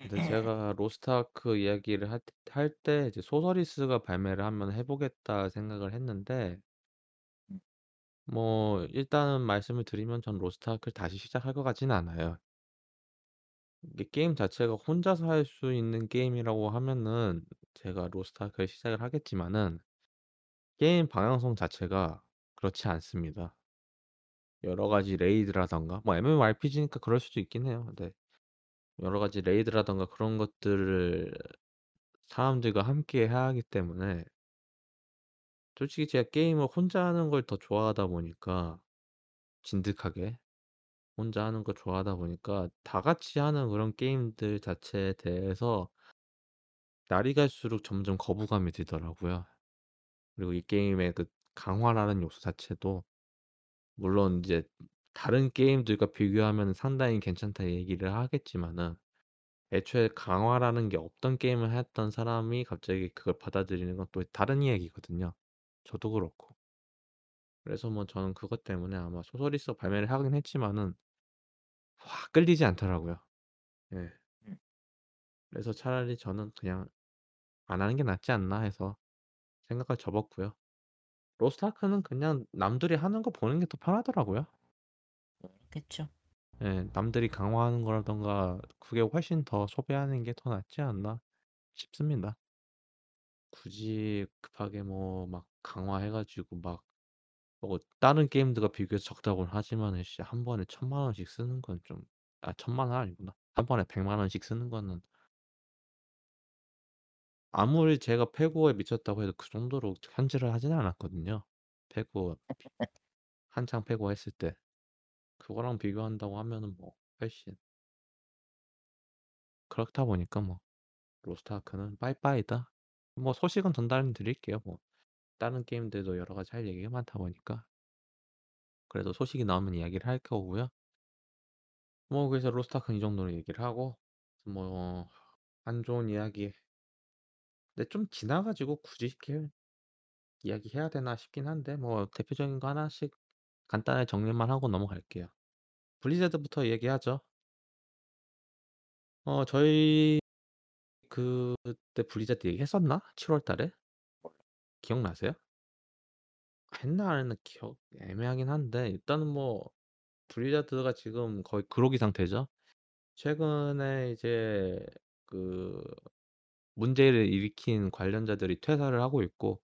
근데 제가 Lost Ark 이야기를 할할때 이제 ' Sorceress가 발매를 하면 해 보겠다.' 생각을 했는데 뭐 일단은 말씀을 드리면 전 Lost Ark를 다시 시작할 것 같지는 않아요. 이게 게임 자체가 혼자서 할 수 있는 게임이라고 하면은 제가 Lost Ark를 시작을 하겠지만은 게임 방향성 자체가 그렇지 않습니다. 여러 가지 raid라든가 뭐 MMORPG니까 그럴 수도 있긴 해요. 네. 여러 가지 레이드라든가 그런 것들을 사람들과 함께 해야 하기 때문에 솔직히 제가 게임을 혼자 하는 걸 더 좋아하다 보니까 진득하게 혼자 하는 거 좋아하다 보니까 다 같이 하는 그런 게임들 자체에 대해서 날이 갈수록 점점 거부감이 들더라고요. 그리고 이 게임의 그 강화라는 요소 자체도 물론 이제 다른 게임들과 비교하면은 상당히 괜찮다 얘기를 하겠지만은 애초에 강화라는 게 없던 게임을 했던 사람이 갑자기 그걸 받아들이는 건 또 다른 이야기거든요. 저도 그렇고. 그래서 뭐 저는 그것 때문에 아마 소설이서 발매를 하긴 했지만은 확 끌리지 않더라고요. 예. 음. 그래서 차라리 저는 그냥 '안 하는 게 낫지 않나.' 해서 생각을 접었고요. Lost Ark는 그냥 남들이 하는 거 보는 게 더 편하더라고요. 그렇겠죠. 예. 남들이 강화하는 거라든가 그게 훨씬 더 소비하는 게 더 낫지 않나 싶습니다. 굳이 급하게 뭐 막 강화해 가지고 막 뭐 다른 게임들과 비교해서 적다고는 하지만은 씨한 번에 1,000만 원씩 쓰는 건 좀 아 1,000만 원 아니구나. 한 번에 1,000,000 원씩 쓰는 거는 아무리 제가 페고에 미쳤다고 해도 그 정도로 현질을 하지는 않았거든요. 페고 한창 페고 했을 때. 그거랑 비교한다고 하면은 뭐 훨씬 그렇다 보니까 뭐 Lost Ark는 빠이빠이다. 뭐 소식은 전달 드릴게요. 뭐 다른 게임들도 여러 가지 할 얘기가 많다 보니까. 그래도 소식이 나오면 이야기를 할 거고요. 뭐 그래서 Lost Ark는 이 정도로 얘기를 하고 뭐 안 좋은 이야기 근데 좀 지나 가지고 굳이 이렇게 이야기해야 되나 싶긴 한데 뭐 대표적인 거 하나씩 간단하게 정리만 하고 넘어갈게요. 블리자드부터 얘기하죠. 어 저희 그때 블리자드 얘기했었나? 7월 달에? 기억나세요? 했나 안 했나 기억 애매하긴 한데 일단은 뭐 블리자드가 지금 거의 그로기 상태죠. 최근에 이제 그 문제를 일으킨 관련자들이 퇴사를 하고 있고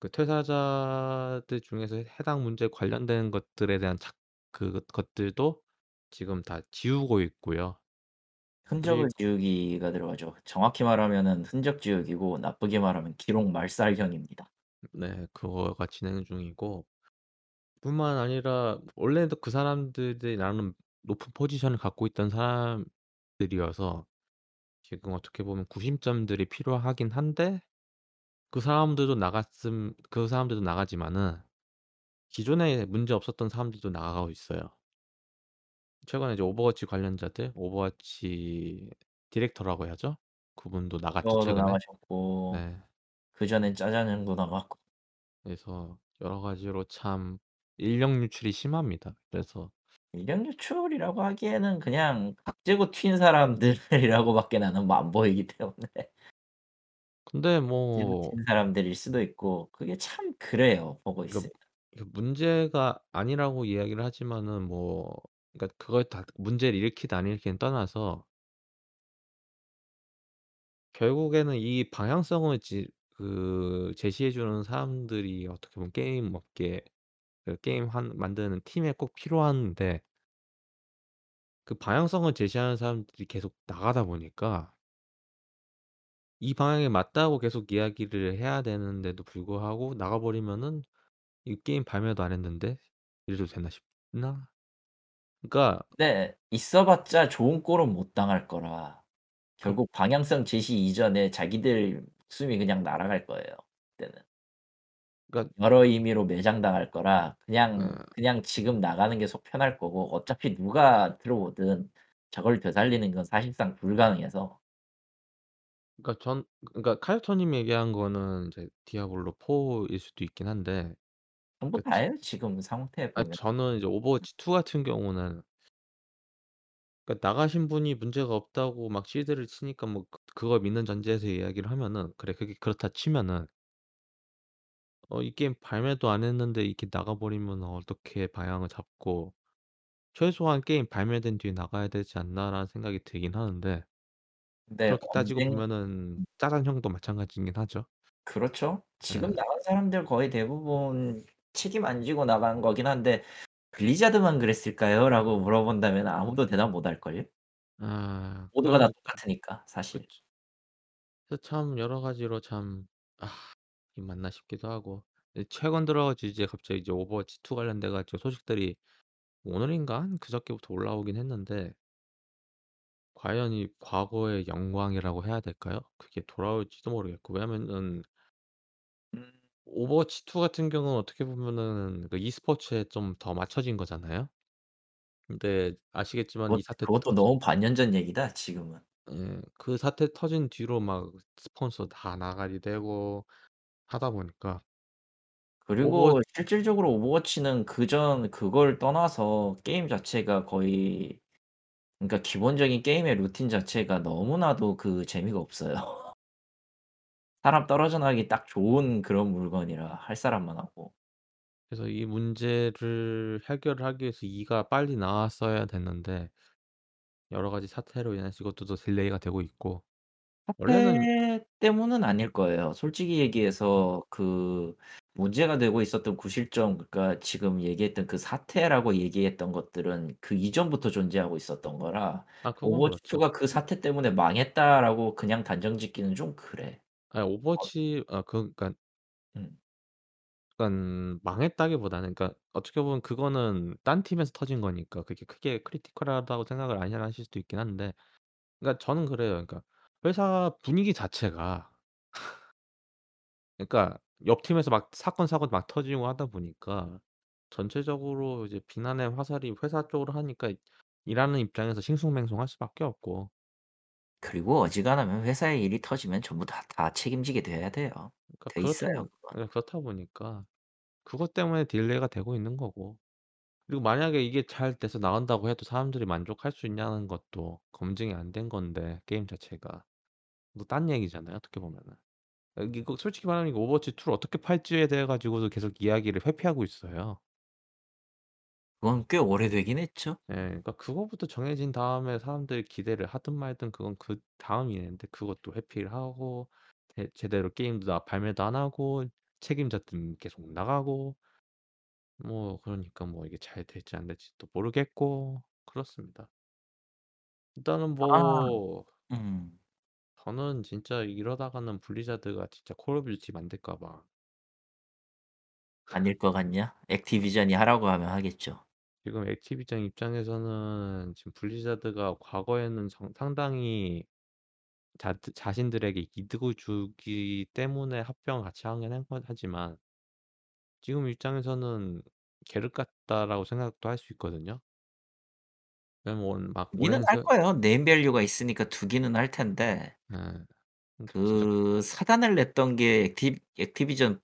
그 퇴사자들 중에서 해당 문제에 관련된 것들에 대한 작그 것들도 지금 다 지우고 있고요. 흔적을 그리고 지우기가 들어가죠. 정확히 말하면은 흔적 지우기고 나쁘게 말하면 기록 말살형입니다. 네 그거가 진행 중이고 뿐만 아니라 원래도 그 사람들이 나름 높은 포지션을 갖고 있던 사람들이어서 지금 어떻게 보면 구심점들이 필요하긴 한데 그 사람들도 나갔음 그 사람들도 나가지만은 기존에 문제 없었던 사람들도 나가고 있어요. 최근에 이제 오버워치 관련자들 오버워치 디렉터라고 해야죠. 그분도 나갔죠 저도 최근에. 나가셨고 네. 그전엔 짜장형도 나갔고 그래서 여러 가지로 참 인력 유출이 심합니다. 그래서 인력 유출이라고 하기에는 그냥 각 재고 튄 사람들이라고밖에 나는 뭐 안 보이기 때문에 근데 뭐튄 사람들일 수도 있고 그게 참 그래요, 보고 이거 있으면. 이거 문제가 아니라고 이야기를 하지만은 뭐 그러니까 그걸 다 문제를 일으키든 안 일으키든 떠나서 결국에는 이 방향성을 지 그 제시해 주는 사람들이 어떻게 보면 게임 업계 그 게임 한 만드는 팀에 꼭 필요한데 그 방향성을 제시하는 사람들이 계속 나가다 보니까 이 방향에 맞다고 계속 이야기를 해야 되는데도 불구하고 나가 버리면은 '이 게임 발매도 안 했는데 이래도 되나?' 싶나? 그러니까 근데 있어 봤자 좋은 꼴은 못 당할 거라 그 결국 방향성 제시 이전에 자기들 목숨이 그냥 날아갈 거예요, 그때는. 그러니까 여러 의미로 매장당할 거라 어 그냥 그냥 지금 나가는 게 속 편할 거고 어차피 누가 들어오든 저걸 되살리는 건 사실상 불가능해서 그러니까 전 그러니까 카이토 님이 얘기한 거는 이제 디아블로 4일 수도 있긴 한데 전부 그러니까 지 다예요 지금 상태 아 보면. 저는 이제 오버워치 2 같은 경우는 그러니까 나가신 분이 문제가 없다고 막 실드를 치니까 뭐 그 그걸 믿는 전제에서 이야기를 하면은 그래 그게 그렇다 치면은 어 이 게임 발매도 안 했는데 이렇게 나가 버리면 어떻게 방향을 잡고 '최소한 게임 발매된 뒤에 나가야 되지 않나.'라는 생각이 들긴 하는데 근데 그렇게 따지고 언젠 보면은 음. 짜잔 형도 마찬가지이긴 하죠. 그렇죠. 지금 예. 나간 사람들 거의 대부분 책임 안 지고 나간 거긴 한데 "블리자드만 그랬을까요?"라고 물어본다면 아무도 대답 못 할걸요? 아 모두가 다 그런 똑같으니까 사실. 그쵸. 그래서 참 여러 가지로 참 '아 맞나?' 싶기도 하고. 이 최근 들어 이제 갑자기 이제 오버워치 2 관련돼 가지고 소식들이 오늘인가 한 그저께부터 올라오긴 했는데 과연 이 과거의 영광이라고 해야 될까요? 그게 돌아올지도 모르겠고 왜냐하면은 음. 오버워치 2 같은 경우는 어떻게 보면은 그 e스포츠에 좀 더 맞춰진 거잖아요. 근데 아시겠지만 이 그것 사태 그것도 터진 너무 반년 전 얘기다 지금은. 예. 그 사태 터진 뒤로 막 스폰서 다 나가게 되고 하다 보니까 오버워 그리고 실질적으로 오버워치는 그전 그걸 떠나서 게임 자체가 거의 그러니까 기본적인 게임의 루틴 자체가 너무나도 그 재미가 없어요. <laughs> 사람 떨어져 나가기 딱 좋은 그런 물건이라 할 사람만 하고. 그래서 이 문제를 해결을 하기 위해서 2 가 빨리 나왔어야 됐는데 여러 가지 사태로 인해서 이것도 또 delay가 되고 있고 원래는 사태 때문은 아닐 거예요. 솔직히 음. 얘기해서 그 문제가 되고 있었던 구실점 그러니까 지금 얘기했던 그 사태라고 얘기했던 것들은 그 이전부터 존재하고 있었던 거라 아 그건 오버워치 그렇죠. 2가 그 사태 때문에 망했다라고 그냥 단정짓기는 좀 그래. 아니 어 오버워치 아그 그러니깐 음. 그러니깐 망했다기보다는 그러니까 어떻게 보면 그거는 딴 팀에서 터진 거니까 그게 크게 critical하다고 생각을 안 하실 수도 있긴 한데 그러니까 저는 그래요. 그러니까 회사 분위기 자체가 <laughs> 그러니까 옆 팀에서 막 사건, 사고 막 터지고 하다 보니까 전체적으로 이제 비난의 화살이 회사 쪽으로 하니까 일하는 입장에서 싱숭맹숭할 수밖에 없고 그리고 어지간하면 회사에 일이 터지면 전부 다 다 책임지게 돼야 돼요. 그러니까 돼 그렇다 있어요 그건. 예 그렇다 보니까 그것 때문에 delay가 되고 있는 거고 그리고 만약에 이게 잘 돼서 나간다고 해도 사람들이 만족할 수 있냐는 것도 검증이 안 된 건데 게임 자체가. 뭐 딴 얘기잖아요 어떻게 보면은. 아 이거 솔직히 말하면 이거 오버워치 2를 어떻게 팔지에 대해 가지고도 계속 이야기를 회피하고 있어요. 그건 꽤 오래되긴 했죠. 예. 그러니까 그거부터 정해진 다음에 사람들이 기대를 하든 말든 그건 그 다음 일인데 그것도 회피를 하고 제 제대로 게임도 나 발매도 안 하고 책임자들은 계속 나가고 뭐 그러니까 뭐 이게 잘 될지 안 될지도 모르겠고 그렇습니다. 일단은 아. 뭐 음. 저는 진짜 이러다가는 블리자드가 진짜 콜 오브 듀티 만들까 봐. 아닐 것 같냐? 액티비전이 하라고 하면 하겠죠. 지금 액티비전 입장에서는 지금 블리자드가 과거에는 정 상당히 자 자신들에게 이득을 주기 때문에 합병을 같이 하긴 한건 하지만 지금 입장에서는 '계륵 같다.'라고 생각도 할 수 있거든요. 왜냐면 막 두기는 오랜 할세 거예요. 네임 밸류가 있으니까 두기는 할 텐데 진짜 그 사단을 냈던 게 액티 액티비전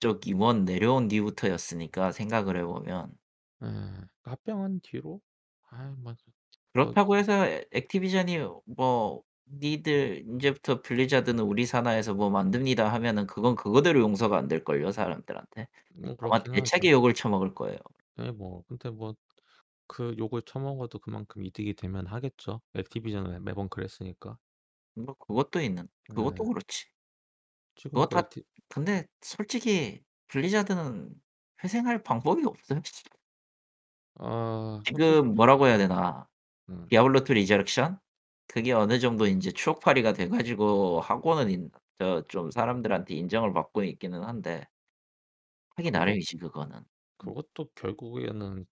쪽 임원 내려온 뒤부터였으니까 생각을 해 보면. 예. 합병한 뒤로 아이 뭐뭐 그렇다고 해서 액 액티비전이 뭐 "니들 인제부터 블리자드는 우리 산하에서 뭐 만듭니다." 하면은 그건 그거대로 용서가 안 될걸요 사람들한테. 뭐 아마 그렇긴 하죠. 대차게 욕을 처먹을 거예요. 예 뭐 근데 뭐 그 욕을 처먹어도 그만큼 이득이 되면 하겠죠. 액티비전은 매번 그랬으니까. 뭐 그것도 있는 그것도 예. 그렇지. 지금 그거 뭐다 액티 근데 솔직히 블리자드는 회생할 방법이 없어요 지금. 아 지금 솔직히 뭐라고 해야 되나. 음. 디아블로 2 리저렉션 그게 어느 정도 인제 추억팔이가 돼 가지고 하고는 있죠 좀 사람들한테 인정을 받고 있기는 한데 하기 그것 나름이지 그거는. 음. 그것도 결국에는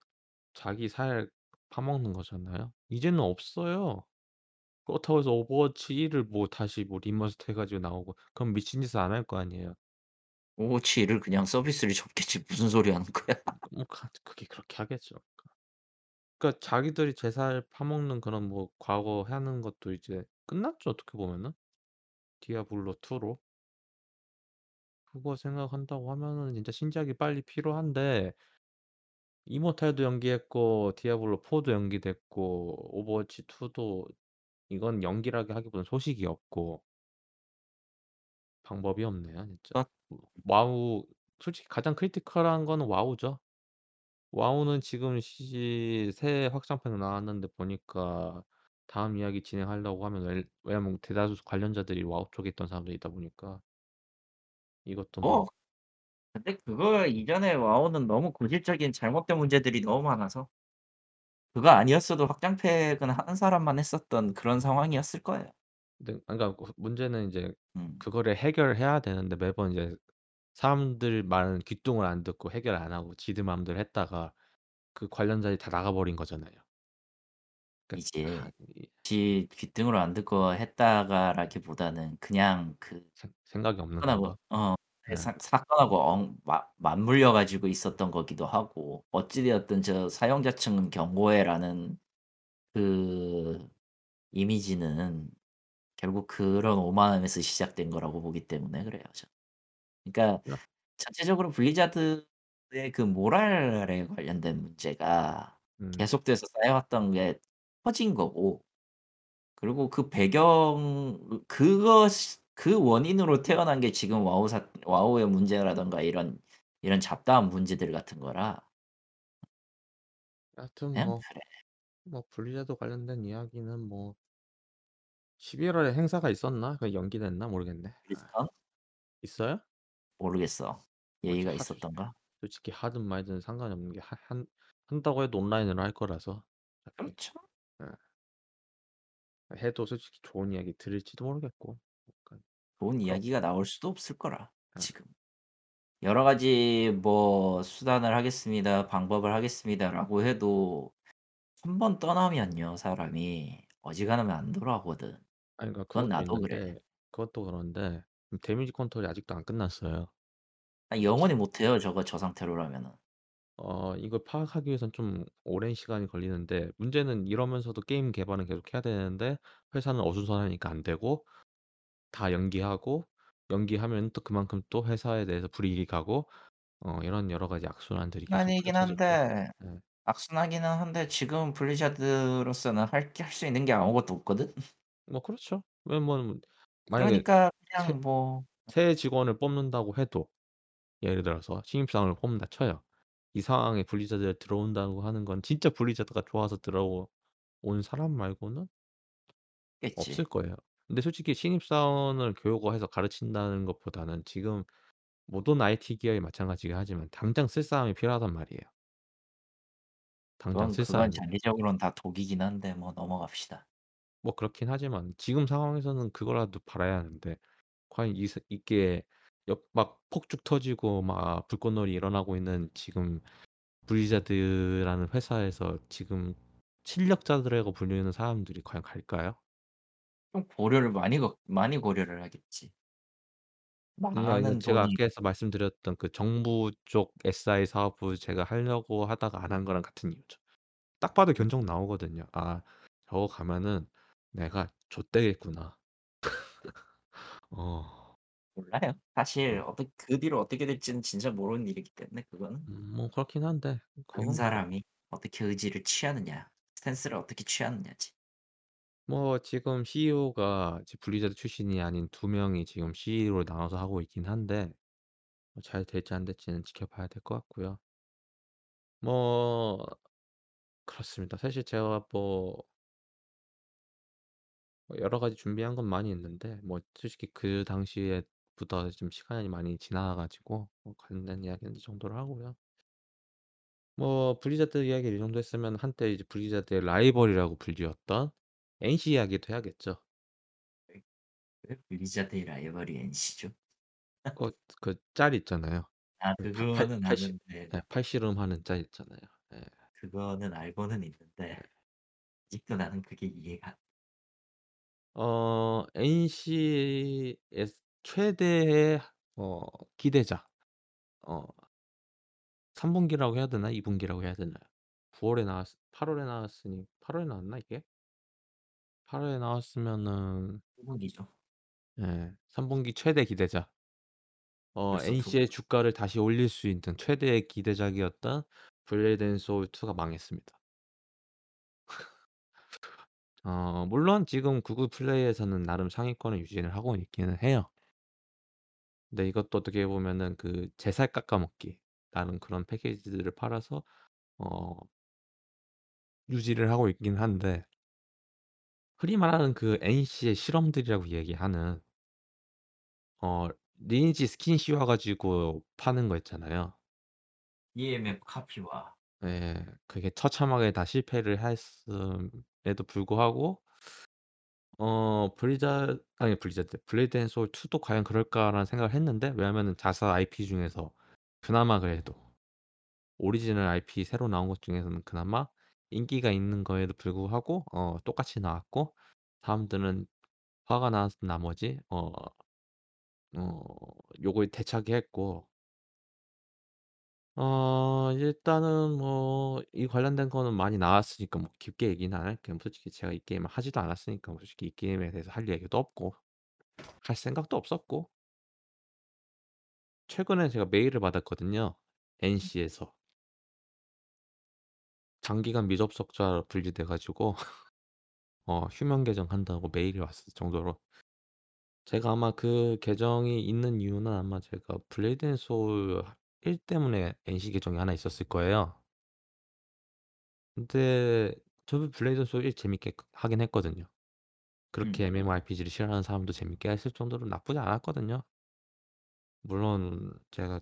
자기 살 파먹는 거잖아요. 이제는 없어요. 그렇다고 해서 오버워치 1 을 뭐 다시 뭐 remaster 해 가지고 나오고 그럼 미친 짓을 안 할 거 아니에요. 오버워치 1 을 그냥 서비스를 접겠지 <laughs> 무슨 소리 하는 거야. 뭐 가 그게 그렇게 하겠죠. 그러니까 자기들이 제 살 파먹는 그런 뭐 과거 하는 것도 이제 끝났죠 어떻게 보면은. 디아블로 2 로. 그거 생각한다고 하면은 진짜 신작이 빨리 필요한데 이모탈도 연기했고 디아블로 4도 연기됐고 오버워치 2도 이건 연기라고 하기보다는 소식이 없고 방법이 없네요 진짜. 어 와우 솔직히 가장 critical한 거는 와우죠. 와우는 지금 시 새 확장팩 나왔는데 보니까 다음 이야기 진행하려고 하면 웰 왜냐면 대다수 관련자들이 와우 쪽에 있던 사람들이다 보니까 이것도 뭐뭐 근데 그거 이전에 와우는 너무 고질적인 잘못된 문제들이 너무 많아서 그거 아니었어도 확장팩은 하는 사람만 했었던 그런 상황이었을 거예요. 근데 아 그러니까 그 문제는 인제 음. 그거를 해결해야 되는데 매번 이제 사람들 말은 귀뚱을 안 듣고 해결 안 하고 지들 마음대로 했다가 그 관련자들이 다 나가 버린 거잖아요. 그러니까 이제 이지 귀등으로 안 듣고 했다가라기보다는 그냥 그생 생각이 없는 건가? 어 그 예. 사 사건하고 엉맞 맞물려 가지고 있었던 거기도 하고 어찌 되었든 저 사용자층은 경고해라는 그 이미지는 결국 그런 오만함에서 시작된 거라고 보기 때문에 그래요 저는. 그러니까 야 전체적으로 블리자드의 그 모랄에 관련된 문제가 음. 계속돼서 쌓여왔던 게 터진 거고 그리고 그 배경 으 그것이 그 원인으로 태어난 게 지금 와우 사 와우의 문제라든가 이런 이런 잡다한 문제들 같은 거라 여하튼 그냥 뭐 그래. 뭐 블리자드 관련된 이야기는 뭐 11 월에 행사가 있었나? 그 연기됐나 모르겠네. 아 블리즈컨? 있어요? 모르겠어. 뭐저 얘기가 하 있었던가? 솔직히 하든 말든 상관이 없는 게하한 한다고 해도 온라인으로 할 거라서. 그렇죠. 예. 해도 솔직히 좋은 이야기 들을지도 모르겠고. 좋은 이야기가 나올 수도 없을 거라 예. 지금. 여러 가지 뭐 "수단을 하겠습니다. 방법을 하겠습니다."라고 해도 한 번 떠나면요 사람이 어지간하면 안 돌아오거든. 아니 그러니까 그건 그것도 나도 그래. 있는데 그것도 그런데 데미지 컨트롤이 아직도 안 끝났어요. 아 영원히 못 해요 저거 저 상태로라면은. 어 이걸 파악하기 위해선 좀 오랜 시간이 걸리는데 문제는 이러면서도 게임 개발은 계속 해야 되는데 회사는 어수선하니까 안 되고 다 연기하고 연기하면 또 그만큼 또 회사에 대해서 불이익이 가고 어 이런 여러 가지 악순환들이 계속 아니긴. 한데 예. 악순환이긴 한데 지금 블리자드로서는 할게할수 있는 게 아무것도 없거든. 뭐 그렇죠. 왜냐면 만약에 그러니까 새 그냥 뭐 새 직원을 뽑는다고 해도 예를 들어서 신입사원을 뽑는다 쳐요. 이 상황에 블리자드에 들어온다고 하는 건 진짜 블리자드가 좋아서 들어온 사람 말고는 없을 겠지. 거예요. 근데 솔직히 신입사원을 교육을 해서 가르친다는 것보다는 지금 모든 IT 기업이 마찬가지긴 하지만 당장 쓸 사람이 필요하단 말이에요. 당장 그건 쓸 그건 사람이. 장기적으로는 다 독이긴 한데 뭐 넘어갑시다. 뭐 그렇긴 하지만 지금 상황에서는 그거라도 바라야 하는데 과연 이사 이게 역 막 폭죽 터지고 막 불꽃놀이 일어나고 있는 지금 블리자드라는 회사에서 지금 실력자들이라고 불리는 사람들이 과연 갈까요? 좀 고려를 많이 거 많이 고려를 하겠지. 많은 제가 돈이 아까에서 말씀드렸던 그 정부 쪽 SI 사업부 제가 하려고 하다가 안 한 거랑 같은 이유죠. 딱 봐도 견적 나오거든요. '아 저거 가면은 내가 좆되겠구나.' <laughs> 어. 몰라요. 사실 어. 어떻 그 뒤로 어떻게 될지는 진짜 모르는 일이기 때문에 그거는. 음 뭐 그렇긴 한데 하는 그건 뭐 사람이 어떻게 의지를 취하느냐, stance를 어떻게 취하느냐지. 뭐 지금 CEO가 블리자드 출신이 아닌 두 명이 지금 CEO로 나눠서 하고 있긴 한데 뭐 잘 될지 안 될지는 지켜봐야 될 것 같고요. 뭐 그렇습니다. 사실 제가 뭐 뭐 여러 가지 준비한 건 많이 있는데 뭐 솔직히 그 당시에 보다 좀 시간이 많이 지나 가지고 뭐 관련된 이야기는 이 정도로 하고요. 뭐 블리자드 이야기를 이 정도 했으면 한때 이제 블리자드의 라이벌이라고 불리웠던 NC 이야기도 해야겠죠. 왜왜 블리자드의 라이벌이 NC죠? 어 그짤 있잖아요. 아그팔팔 그거는 팔씨 아는데 예 팔씨름 하는 짤 있잖아요. 예. 그거는 알고는 있는데 예. 아직도 나는 그게 이해가 어 NC의 최대의 어 기대작 어3 분기라고 해야 되나 2 분기라고 해야 되나요? 9 월에 나왔 8 월에 나왔으니 8 월에 나왔나 이게? 8 월에 나왔으면은 후분기죠. 예 3 분기 최대 기대작. 어 벌써 두 NC의 주가를 다시 올릴 수 있는 최대의 기대작이었던 블레이드 앤 소울 2가 망했습니다. <laughs> 어 물론 지금 구글 플레이에서는 나름 상위권을 유지를 하고 있기는 해요. 근데 이것도 어떻게 보면은 그 제 살 깎아 먹기 라는 그런 패키지들을 팔아서 어 유지를 하고 있긴 한데 흔히 말하는 그 NC의 실험들이라고 얘기하는 어 리니지 스킨 씌워 가지고 파는 거 있잖아요. EMF 카피와 예. 그게 처참하게 다 실패를 했음에도 불구하고 어 블리자 아니 블리자드 '블레이드 앤 소울 2도 과연 그럴까.'라는 생각을 했는데 왜냐면은 자사 IP 중에서 그나마 그래도 오리지널 IP 새로 나온 것 중에서는 그나마 인기가 있는 거에도 불구하고 어 똑같이 나왔고 사람들은 화가 난 나머지 어 어 요걸 대차게 했고 어 일단은 뭐 이 관련된 거는 많이 나왔으니까 뭐 깊게 얘기는 안 할게요. 뭐 솔직히 제가 이 게임을 하지도 않았으니까 뭐 솔직히 이 게임에 대해서 할 얘기도 없고 할 생각도 없었고 최근에 제가 메일을 받았거든요, NC에서. 장기간 미접속자로 분류돼 가지고 <laughs> 어 휴면 계정한다고 메일이 왔을 정도로 제가 아마 그 계정이 있는 이유는 아마 제가 블레이드 앤 소울 1 때문에 NC 계정이 하나 있었을 거예요. 근데 저도 블레이드 앤 소울 1 재밌게 그 하긴 했거든요. 그렇게 음 MMORPG를 싫어하는 사람도 재밌게 했을 정도로 나쁘지 않았거든요. 물론 제가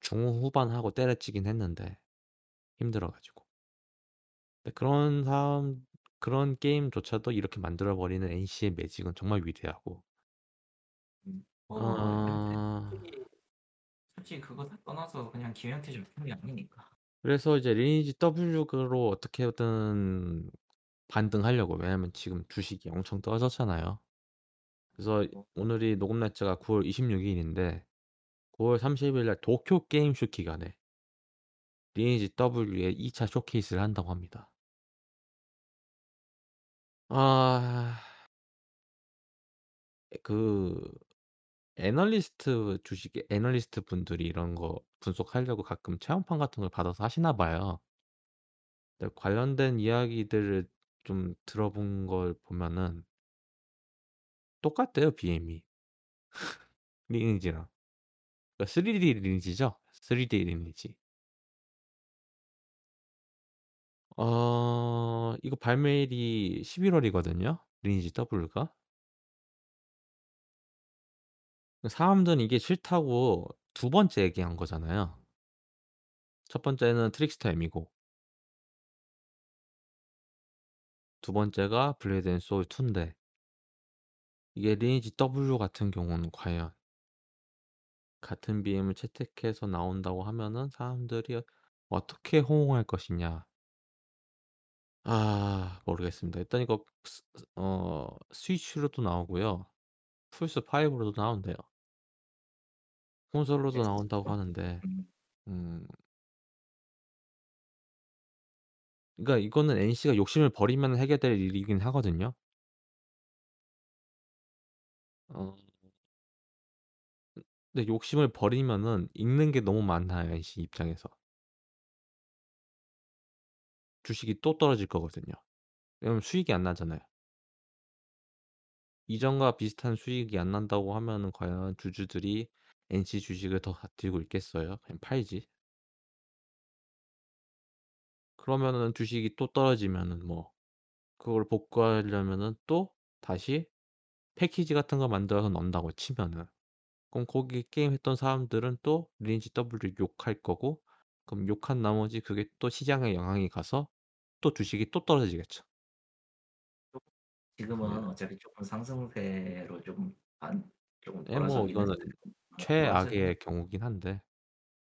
중후반하고 때려치긴 했는데 힘들어 가지고. 근데 그런 사람 그런 게임조차도 이렇게 만들어 버리는 NC의 매직은 정말 위대하고 음. 어 솔직히 솔직히 그거 다 떠나서 그냥 김영태 작품이 아니니까. 그래서 이제 리니지 W로 어떻게든 반등하려고 왜냐면 지금 주식이 엄청 떨어졌잖아요. 그래서 뭐 오늘이 녹음 날짜가 9월 26 일인데 9월 30일 날 도쿄 게임 쇼 기간에 리니지 W의 2차 쇼케이스를 한다고 합니다. 아그 애널리스트 주식 애널리스트 분들이 이런 거 분석하려고 가끔 체험판 같은 걸 받아서 하시나 봐요. 근데 관련된 이야기들을 좀 들어본 걸 보면은 똑같대요 BM이 <laughs> 리니지랑. 그러니까 3D 리니지죠. 3D 리니지. 어 이거 발매일이 11 월이거든요 리니지 W가. 사람들은 이게 싫다고 두 번째 얘기한 거잖아요. 첫 번째는 트릭스터 M이고 두 번째가 블레이드 앤 소울 2 인데 이게 리니지 W 같은 경우는 과연 같은 BM을 채택해서 나온다고 하면은 사람들이 어떻게 호응할 것이냐. 아 모르겠습니다. 일단 이거 스어 스위치로도 나오고요. 플스5 로도 나온대요. 콘솔로도 나온다고? 하는데 음 음 그러니까 이거는 NC가 욕심을 버리면 해결될 일이긴 하거든요. 어 근데 욕심을 버리면은 잃는 게 너무 많아요 NC 입장에서. 주식이 또 떨어질 거거든요. 왜냐면 수익이 안 나잖아요. 이전과 비슷한 수익이 안 난다고 하면은 과연 주주들이 NC 주식을 더 가지고 있겠어요? 그냥 팔지. 그러면은 주식이 또 떨어지면은 뭐 그걸 복구하려면은 또 다시 패키지 같은 거 만들어서 넣는다고 치면은 그럼 거기 게임 했던 사람들은 또 리니지 W를 욕할 거고 그럼 욕한 나머지 그게 또 시장에 영향이 가서 또 주식이 또 떨어지겠죠. 네. 지금은 어차피 쪼끔 상승세로 좀반 조금 예뭐 돌아서긴 이거는 했어요. 어 돌아서긴 최악의 경우긴 한데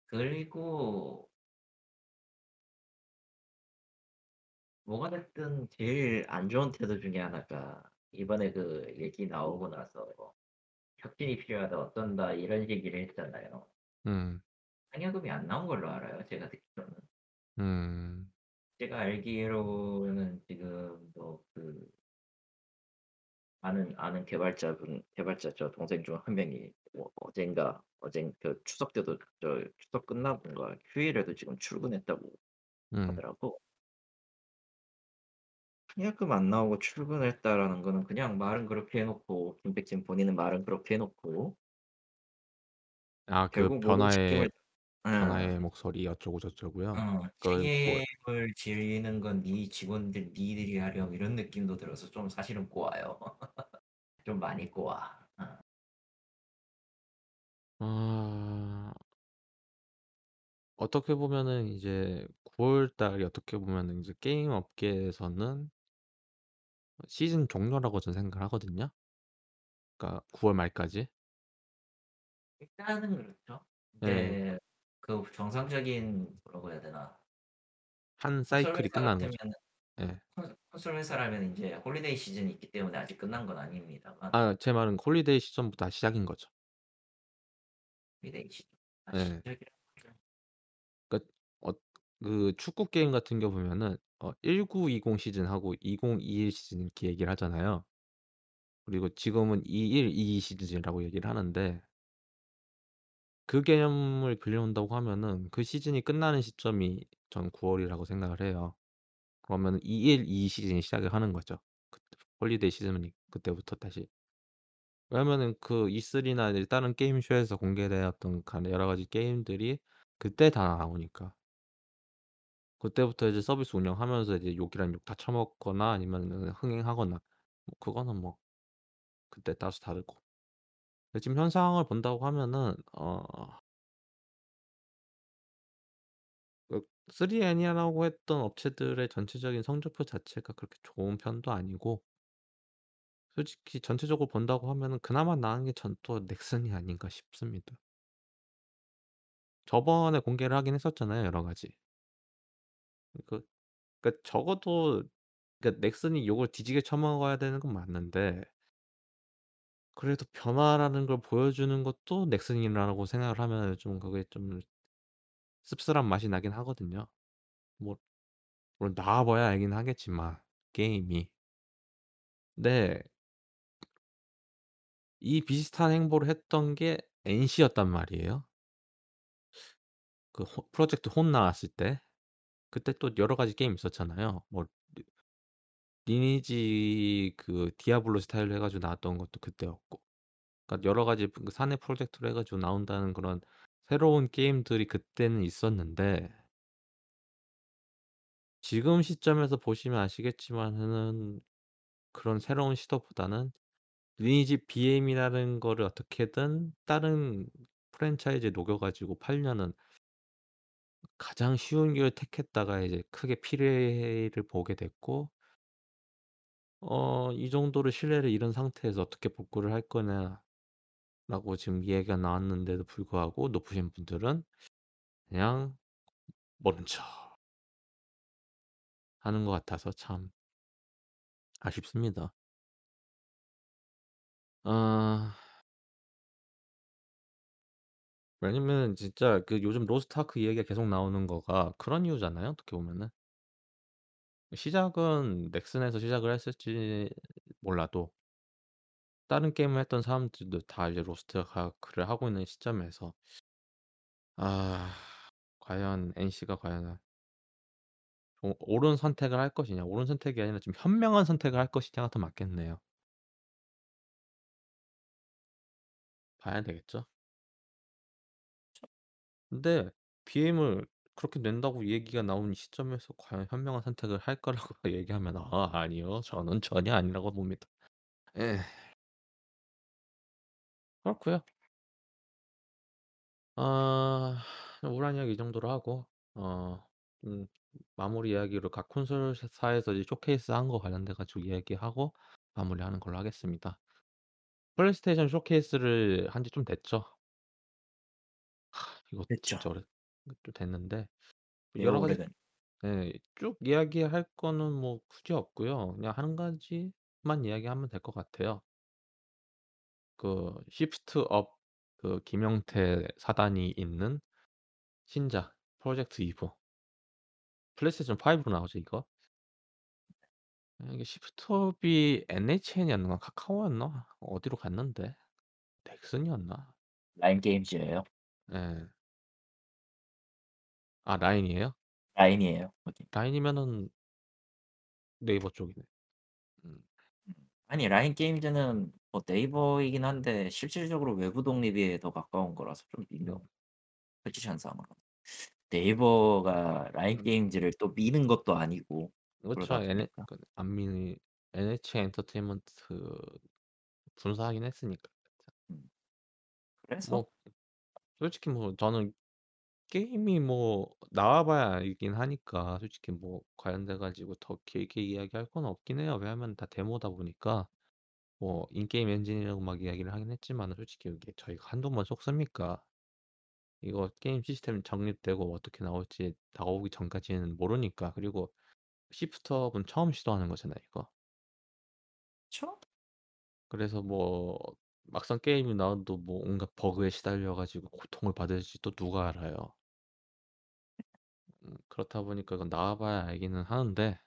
그리고 뭐가 됐든 제일 안 좋은 태도 중에 하나가 이번에 그 얘기 나오고 나서 "혁신이 필요하다. 어떤다." 이런 얘기를 했잖아요. 음. 상여금이 안 나온 걸로 알아요, 제가 듣기로는. 음. 제가 알기로는 지금 뭐그 아는 아는 개발자분 개발자 저 동생 중 한 명이 뭐 어젠가 어젠 그 추석 때도 저 추석 끝나고인가 휴일에도 지금 출근했다고 음. 하더라고. "상여금 안 나오고 출근했다."라는 거는 그냥 말은 그렇게 해 놓고 김백진 본인은 말은 그렇게 해 놓고 아 그 결국 모든 책임을 어. 변화의 목소리 어쩌고 저쩌고요? 어그뭐 책임을 지는 건 네 직원들 니들이 하렴 이런 느낌도 들어서 좀 사실은 꼬아요. <laughs> 좀 많이 꼬아. 어. 아. 어떻게 보면은 이제 9 월 달이 어떻게 보면은 이제 게임 업계에서는 어 시즌 종료라고 저는 생각을 하거든요. 그러니까 9월 말까지. 일단은 그렇죠. 예. 근데 그 정상적인 뭐라고 해야 되나. 한 사이클이 끝나는 거죠. 예. 콘 콘솔 회사라면 인제 holiday 시즌이 있기 때문에 아직 끝난 건 아닙니다만 아 제 말은 holiday 시즌부터 시작인 거죠. holiday 시즌 예. 그러니까 어 그 축구 게임 같은 경우 보면은 어 19-20 시즌하고 20-21 시즌 이렇게 얘기를 하잖아요. 그리고 지금은 21-22 시즌이라고 얘기를 하는데 그 개념을 빌려온다고 하면은 그 시즌이 끝나는 시점이 저는 9 월이라고 생각을 해요. 그러면은 21-22 시즌이 시작을 하는 거죠. 그때 holiday 시즌이 그때부터 다시. 왜냐면은 그 E3나 이제 다른 게임 쇼에서 공개되었던 간에 여러 가지 게임들이 그때 다 나오니까. 그때부터 이제 서비스 운영하면서 이제 욕이란 욕 다 처먹거나 아니면은 흥행하거나 뭐 그거는 뭐 그때 따라서 다르고. 지금 현 상황을 본다고 하면은 어 그3 애니아라고 했던 업체들의 전체적인 성적표 자체가 그렇게 좋은 편도 아니고 솔직히 전체적으로 본다고 하면은 그나마 나은 게 전또 넥슨이 아닌가 싶습니다. 저번에 공개를 하긴 했었잖아요, 여러 가지. 그 그러니까 적어도 그러니까 넥슨이 욕을 뒤지게 처먹어야 되는 건 맞는데 그래도 변화라는 걸 보여주는 것도 넥슨이라고 생각을 하면은 좀 그게 좀 씁쓸한 맛이 나긴 하거든요. 뭐 물론 나와 봐야 알긴 하겠지만 게임이. 네. 이 비슷한 행보를 했던 게 NC였단 말이에요. 그 호 프로젝트 혼 나왔을 때. 그때 또 여러 가지 게임 있었잖아요. 뭐 리 리니지 그 디아블로 스타일로 해 가지고 나왔던 것도 그때였고. 그러니까 여러 가지 그 사내 프로젝트로 해 가지고 나온다는 그런 새로운 게임들이 그때는 있었는데 지금 시점에서 보시면 아시겠지만은 그런 새로운 시도보다는 리니지 BM이라는 거를 어떻게든 다른 프랜차이즈에 녹여 가지고 팔려는 가장 쉬운 길을 택했다가 이제 크게 피해를 보게 됐고 어 이 정도로 신뢰를 잃은 상태에서 어떻게 복구를 할 거냐라고 지금 이야기가 나왔는데도 불구하고 높으신 분들은 그냥 모른 척 하는 것 같아서 참 아쉽습니다. 아 왜냐면 진짜 그 요즘 로스트 아크 이야기가 계속 나오는 거가 그런 이유잖아요, 어떻게 보면은. 시작은 넥슨에서 시작을 했을지 몰라도 다른 게임을 했던 사람들도 다 이제 로스트 아크를 하고 있는 시점에서 아 과연 NC가 과연 어 옳은 선택을 할 것이냐 옳은 선택이 아니라 좀 현명한 선택을 할 것이냐가 더 맞겠네요. 봐야 되겠죠. 그쵸. 근데 BM을 그렇게 낸다고 얘기가 나온 시점에서 과연 현명한 선택을 할 거라고 <laughs> 얘기하면 아 아니요. 저는 전혀 아니라고 봅니다. 예. 그렇고요. 아 우울한 이야기 이 정도로 하고 어 음 마무리 이야기로 각 콘솔사에서 이제 쇼케이스 한 거 관련돼 가지고 이야기하고 마무리하는 걸로 하겠습니다. 플레이스테이션 쇼케이스를 한 지 좀 됐죠. 이것도 됐죠. 진짜 오래 좀 됐는데 매우 여러 가지 오래된 예 쭉 이야기할 거는 뭐 굳이 없고요. 그냥 1 가지만 이야기하면 될 것 같아요. 그 시프트 업 그 김형태 사단이 있는 신작 프로젝트 이브. 플레이스테이션 5로 나오죠 이거? 아 이게 시프트 업이 NHN이었나 카카오였나 어디로 갔는데 넥슨이었나? 라인 게임즈예요. 예. 아 라인이에요? 라인이에요 거기. 라인이면은 네이버 쪽이네. 음. 음. 아니 라인 게임즈는 뭐 네이버이긴 한데 실질적으로 외부 독립에 더 가까운 거라서 좀 음. 밀려 포지션상으로. 네이버가 라인 음. 게임즈를 또 미는 것도 아니고 그렇죠. 그러다 NH 보니까 그 안미 NH 엔터테인먼트 분사하긴 했으니까. 음. 그래서 뭐 솔직히 뭐 저는 게임이 뭐 나와 봐야 알긴 하니까 솔직히 뭐 관련돼 가지고 더 길게 이야기할 건 없긴 해요. 왜냐하면 다 데모다 보니까 뭐 in-game 엔진이라고 막 이야기를 하긴 했지만은 솔직히 이게 저희가 한두 번 속습니까? 이거 게임 시스템 정립되고 어떻게 나올지 나오기 전까지는 모르니까. 그리고 시프트업은 처음 시도하는 거잖아요 이거. 그쵸? 그래서 뭐 막상 게임이 나와도 뭐 온갖 버그에 시달려 가지고 고통을 받을지 또 누가 알아요. 음 그렇다 보니까 그건 나와 봐야 알기는 하는데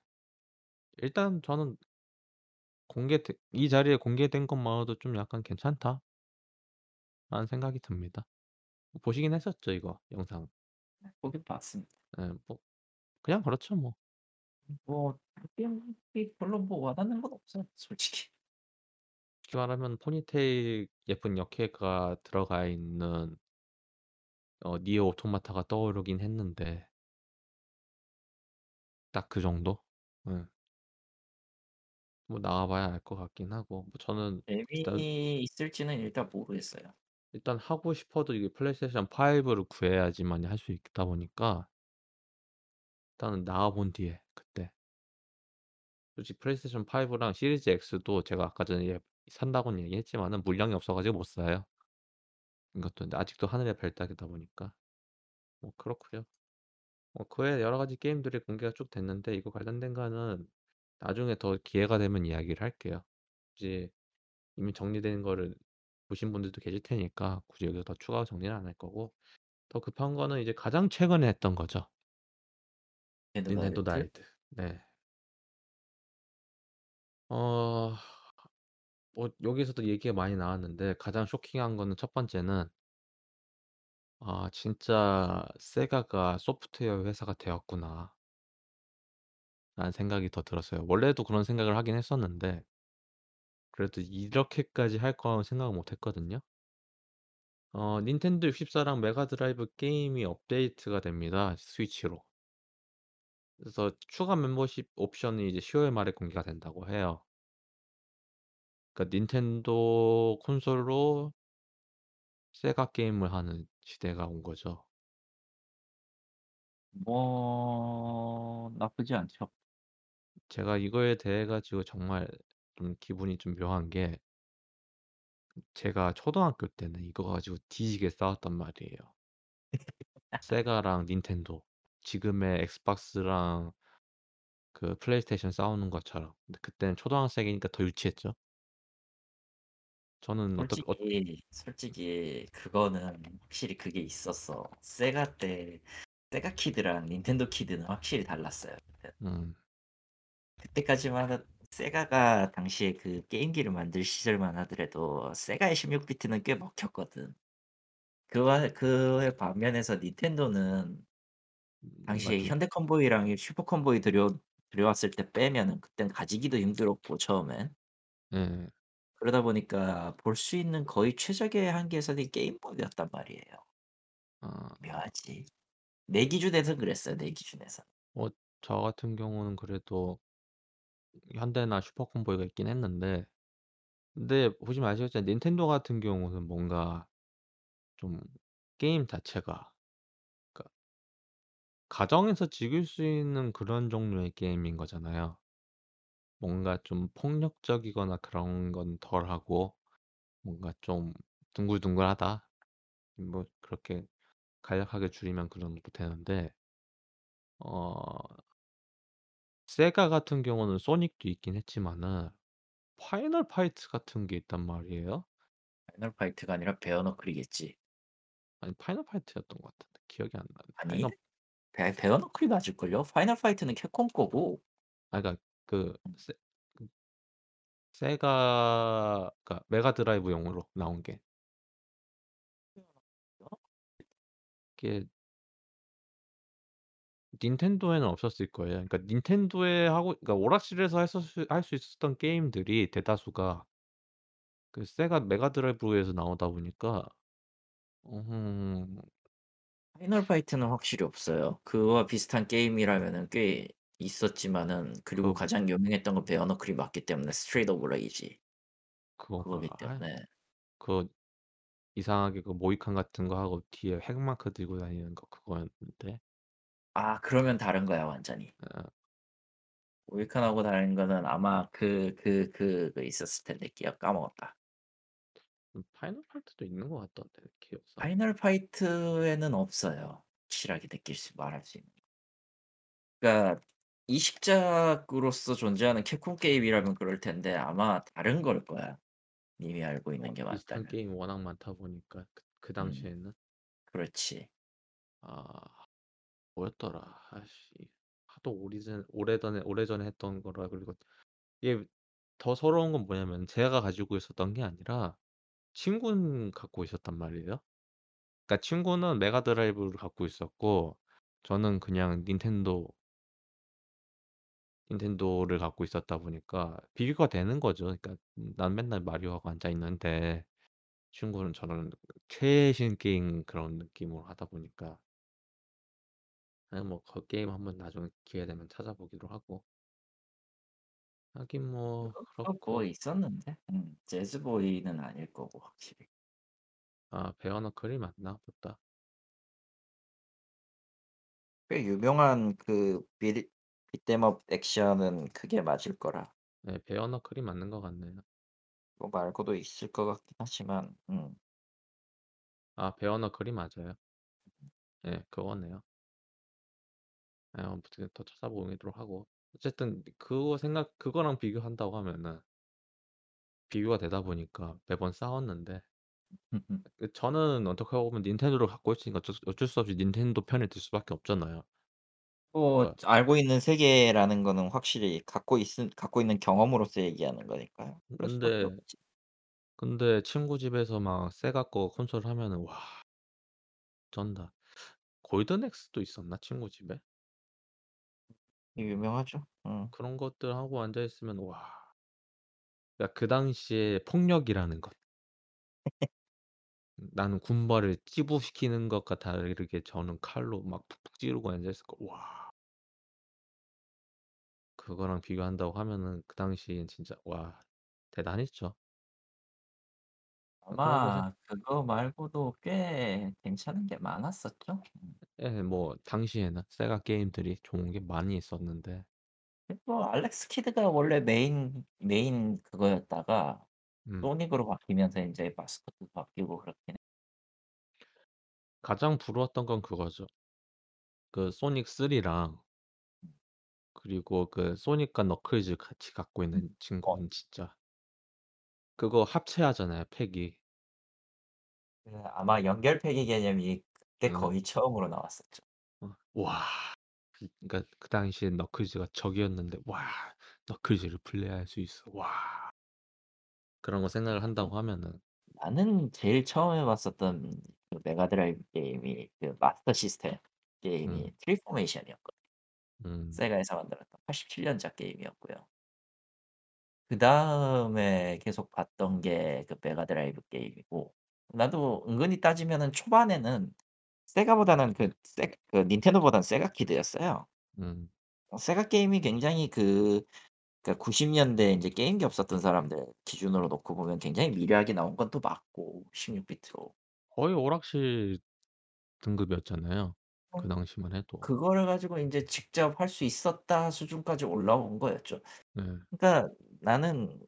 일단 저는 공개돼 이 자리에 공개된 것만으로도 좀 약간 '괜찮다.' 라는 생각이 듭니다. 보시긴 하셨죠 이거 영상? 네 보긴 봤습니다. 예 뭐 그냥 그렇죠 뭐. 뭐 게임이 별로 뭐 와닿는 건 없어요 솔직히. 솔직히 말하면 포니테일 예쁜 역캐가 들어가 있는 어 니어 오토마타가 떠오르긴 했는데 딱 그 정도? 예. 뭐 나와 봐야 알 것 같긴 하고 뭐 저는 일단 재미있을지는 일단 모르겠어요. 일단 하고 싶어도 이게 플레이스테이션 5를 구해야지만이 할수 있다 보니까 일단은 나와 본 뒤에 그때 솔직히 플레이스테이션 5랑 시리즈 X도 제가 아까 전에 예 산다고는 얘기했지만은 물량이 없어 가지고 못 사요. 이것도 근데 아직도 하늘의 별 따기다 보니까. 뭐 그렇고요. 뭐 그 외에 여러 가지 게임들이 공개가 쭉 됐는데 이거 관련된 거는 나중에 더 기회가 되면 이야기를 할게요. 이제 이미 정리된 거를 보신 분들도 계실 테니까 굳이 여기서 더 추가 정리는 안 할 거고 더 급한 거는 이제 가장 최근에 했던 거죠. 닌텐도 닌텐도 다이렉트? 다이렉트. 네. 어 뭐 여기서도 얘기가 많이 나왔는데 가장 쇼킹한 거는 첫 번째는 아 진짜 '세가가 소프트웨어 회사가 되었구나.' 라는 생각이 더 들었어요. 원래도 그런 생각을 하긴 했었는데 그래도 이렇게까지 할 거라고 생각은 못 했거든요. 어 닌텐도 64랑 메가 드라이브 게임이 업데이트가 됩니다, 스위치로. 그래서 추가 멤버십 옵션이 이제 10 월 말에 공개가 된다고 해요. 그러니까 닌텐도 콘솔로 세가 게임을 하는 시대가 온 거죠. 뭐 나쁘지 않죠. 제가 이거에 대해 가지고 정말 좀 기분이 좀 묘한 게 제가 초등학교 때는 이거 가지고 뒤지게 싸웠단 말이에요. 세가랑 닌텐도. 지금의 엑스박스랑 그 플레이스테이션 싸우는 것처럼. 근데 그때는 초등학생이니까 더 유치했죠. 저는 어떻게 어 솔직히, 솔직히 그거는 확실히 그게 있었어. 세가 때 세가 kid랑 닌텐도 kid는 확실히 달랐어요. 그 음 그때까지만은 세가가 당시에 그 게임기를 만들 시절만 하더라도 세가의 16 비트는 꽤 먹혔거든. 그와 그에 반면에서 닌텐도는 음 당시에. 현대 컴보이랑 이 슈퍼 컴보이 들여 들여왔을 때 빼면은 그땐 가지기도 힘들었고 처음엔. 예. 그러다 보니까 볼 수 있는 거의 최적의 한계선이 게임보이였단 말이에요. 아 묘하지. 내 기준에선 그랬어요, 내 기준에선. 뭐 저 같은 경우는 그래도 현대나 슈퍼컴보이가 있긴 했는데 근데 보시면 아시겠지만 닌텐도 같은 경우는 뭔가 좀 게임 자체가 그러니까 가정에서 즐길 수 있는 그런 종류의 게임인 거잖아요. 뭔가 좀 폭력적이거나 그런 건 덜하고 뭔가 좀 둥글둥글하다. 뭐 그렇게 간략하게 줄이면 그 정도 되는데 어 세가 같은 경우는 소닉도 있긴 했지만은 파이널 파이트 같은 게 있단 말이에요. 파이널 파이트가 아니라 베어 너클이겠지. 아니 파이널 파이트였던 것 같은데 기억이 안 나네. 아니 파이널 베 베어 너클이 맞을걸요? 파이널 파이트는 캡콤 거고 아 그러니까 그 세 그 세가 그러니까 메가 드라이브용으로 나온 게 그게 닌텐도에는 없었을 거예요. 그러니까 닌텐도에 하고 그러니까 오락실에서 했었을 할 수 있었던 게임들이 대다수가 그 세가 메가 드라이브에서 나오다 보니까 어흠 Final Fight는 확실히 없어요. 그거와 비슷한 게임이라면은 꽤 있었지만은 그리고 그 가장 유명했던 건 Bare Knuckle이 맞기 때문에 Streets of Rage 그거기 그건가? 아이 때문에 그 이상하게 그 모히칸 같은 거 하고 뒤에 핵마크 들고 다니는 거 그거였는데. 아 그러면 다른 거야 완전히. 어. 모히칸하고 다른 거는 아마 그 그 그 그 있었을 텐데 기억 까먹었다. 음 Final Fight도 있는 것 같던데 기억상. Final Fight에는 없어요. 확실하게 느낄 수 말할 수 있는. 그러니까 이식작으로서 존재하는 캡콤 게임이라면 그럴 텐데 아마 다른 걸 거야. 님이 알고 있는 어 게 맞다면. 게임이 워낙 많다 보니까 그그 음. 당시에는. 그렇지. 아 뭐였더라. 아이씨 하도 오리전 오래전에 오래전에 했던 거라 그리고 이게 더 서러운 건 뭐냐면 제가 가지고 있었던 게 아니라 친구는 갖고 있었단 말이에요. 그러니까 친구는 Mega Drive를 갖고 있었고 저는 그냥 닌텐도 닌텐도를 갖고 있었다 보니까 비교가 되는 거죠. 그러니까 음 난 맨날 마리오하고 앉아 있는데 친구는 저런 최신 게임 그런 느낌으로 하다 보니까 아뭐그 게임 한번 나중에 기회 되면 찾아보기로 하고. 하긴 뭐 그렇고. 있었는데. 음 재즈보이는 아닐 거고 확실히. 아 베어너클이 맞나 보다. 꽤 유명한 그 비리 비트엠업 액션은 그게 맞을 거라. 네 베어너클이 맞는 것 같네요. 그거 말고도 있을 것 같긴 하지만 음. 아 베어너클이 맞아요. 예 그거네요. 예 아무튼 더 찾아보기로 하고. 어쨌든 그거 생각 그거랑 비교한다고 하면은 비교가 되다 보니까 매번 싸웠는데 <laughs> 그 저는 어떻게 보면 닌텐도를 갖고 있으니까 어쩔 수 어쩔 수 없이 닌텐도 편에 들 수밖에 없잖아요. 뭐 그러니까 알고 있는 세계라는 거는 확실히 갖고 있은 갖고 있는 경험으로서 얘기하는 거니까요. 그럴 수밖에 근데 없지. 근데 친구 집에서 막 세가 거 콘솔 하면은 와 쩐다. 골든 엑스도 있었나 친구 집에? 유명하죠. 어. 그런 것들 하고 앉아 있으면 와. 그러니까 그 당시에 폭력이라는 것. 음 <laughs> 나는 군발을 찌부시키는 것과 다르게 저는 칼로 막 푹푹 찌르고 앉아 있을 거 와. 그거랑 비교한다고 하면은 그 당시엔 진짜 와 대단했죠. 아 그런 거 생 아마 그거 말고도 꽤 괜찮은 게 많았었죠. 음. 예 뭐 당시에는 세가 게임들이 좋은 게 많이 있었는데 그리고 Alex Kidd가 원래 메인 메인 그거였다가 음. Sonic으로 바뀌면서 인제 마스코트도 바뀌고 그렇긴 해. 가장 부러웠던 건 그거죠. 그 소닉 3랑 음. 그리고 그 소닉과 너클즈 같이 갖고 있는 음. 어. 친구는 진짜 그거 합체하잖아요 팩이. 그 아마 연결팩의 개념이 그때 어. 거의 처음으로 나왔었죠. 어 와. 그 그러니까 그 당시에 너클즈가 적이었는데 와 너클즈를 플레이할 수 있어. 와. 그런 거 생각을 한다고 하면은 나는 제일 처음 해 봤었던 그 Mega Drive 게임이 그 Master System 음. 게임이 Tri Formation이었거든요. 음. 세가에서 만들었던 87 년작 게임이었고요. 그 다음에 계속 봤던 게 그 Mega Drive 게임이고 나도 은근히 따지면은 초반에는 세가보다는 그 세 그 닌텐도보다는 세가 kid였어요. 음. 어 세가 게임이 굉장히 그 그러니까 90 년대에 인제 게임기 없었던 사람들 기준으로 놓고 보면 굉장히 미려하게 나온 건 또 맞고 16 비트로. 거의 오락실 등급이었잖아요 그어 당시만 해도. 그거를 가지고 인제 '직접 할 수 있었다.' 수준까지 올라온 거였죠. 네. 그러니까 나는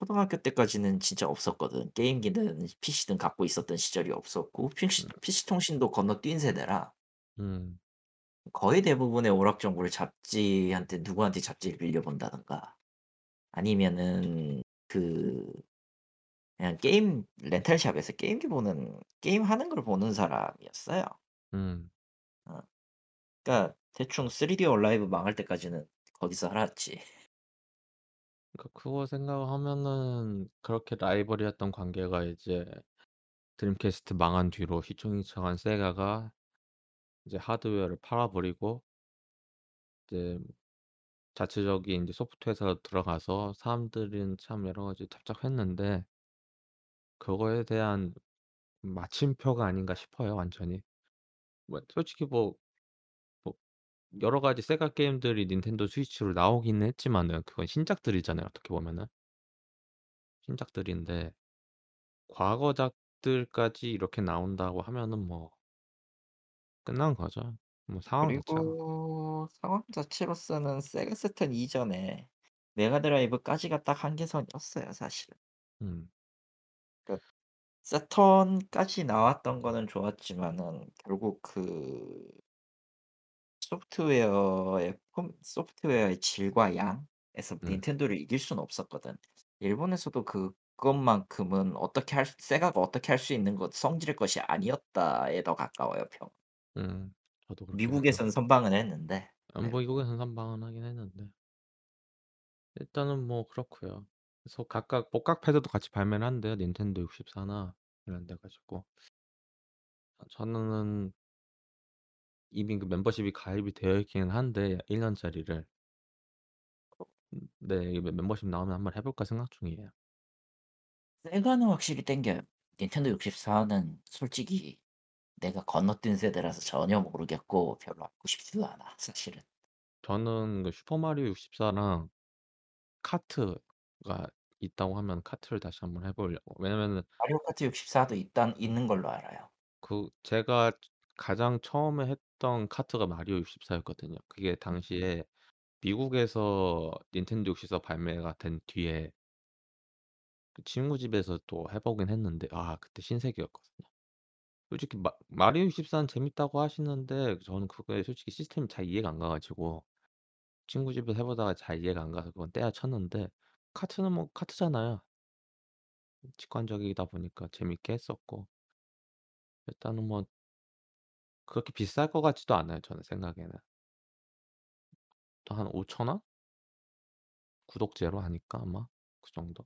초등학교 때까지는 진짜 없었거든. 게임기든 PC든 갖고 있었던 시절이 없었고 핑시 음. PC 통신도 건너뛴 세대라 음. 거의 대부분의 오락 정보를 잡지한테 누구한테 잡지를 빌려본다든가 아니면은 그 그냥 게임 rental shop에서 게임기 보는 게임 하는 걸 보는 사람이었어요. 음. 어. 그러니까 대충 3D 얼라이브 망할 때까지는 거기서 살았지. 그러니까 그거 생각하면은 그렇게 라이벌이었던 관계가 이제 Dreamcast 망한 뒤로 휘청휘청한 세가가 이제 하드웨어를 팔아 버리고 이제 자체적인 이제 소프트 회사로 들어가서 사람들은 참 여러 가지 답답했는데 그거에 대한 마침표가 아닌가 싶어요 완전히. 뭐 솔직히 뭐뭐 여러 가지 세가 게임들이 닌텐도 스위치로 나오기는 했지만은 그건 신작들이잖아요 어떻게 보면은. 신작들인데 과거작들까지 이렇게 나온다고 하면은 뭐 끝난 거죠. 뭐 상황 자체가. 그리고 상황 자체로서는 세가 Saturn 이전에 Mega Drive까지가 딱 한계선이었어요 사실은. 음. 그 Saturn까지 나왔던 거는 좋았지만은 결국 그 소프트웨어의 품 소프트웨어의 질과 양에서 음. 닌텐도를 이길 수는 없었거든. 일본에서도 그것만큼은 어떻게 할 수 세가가 어떻게 할 수 있는 것 성질의 것이 아니었다에 더 가까워요 평. 음. 저도 그렇게 생각해요. 미국에선 선방을 했는데 아 네. 뭐 미국에선 선방은 하긴 했는데. 일단은 뭐 그렇고요. 그래서 각각 복각 패드도 같이 발매를 한대요 닌텐도 64나 관련돼 가지고. 아 저는 이미 그 멤버십이 가입이 되어 있기는 한데 1 년짜리를. 음 네. 이 멤 멤버십 나오면 한번 해 볼까 생각 중이에요. 세가는 확실히 땡겨요. 닌텐도 64는 솔직히 내가 건너뛴 세대라서 전혀 모르겠고 별로 하고 싶지도 않아 사실은. 저는 그 슈퍼 마리오 64랑 카트가 있다고 하면 카트를 다시 한번 해 보려고. 왜냐면은 마리오 카트 64도 있단 있는 걸로 알아요. 그 제가 가장 처음에 했 던 카트가 마리오 64 였거든요. 그게 음음. 당시에 미국에서 닌텐도 64 발매가 된 뒤에 그 친구 집에서 또 해 보긴 했는데 아 그때 신세계였거든요. 솔직히 마 마리오 64는 재밌다고 하시는데 저는 그게 솔직히 시스템이 잘 이해가 안 가 가지고 친구 집에서 해 보다가 잘 이해가 안 가서 그건 때려쳤는데 카트는 뭐 카트잖아요. 직관적이다 보니까 재밌게 했었고. 일단은 뭐 그렇게 비쌀 것 같지도 않아요 저는 생각에는. 또 한 5,000 원? 구독제로 하니까 아마 그 정도.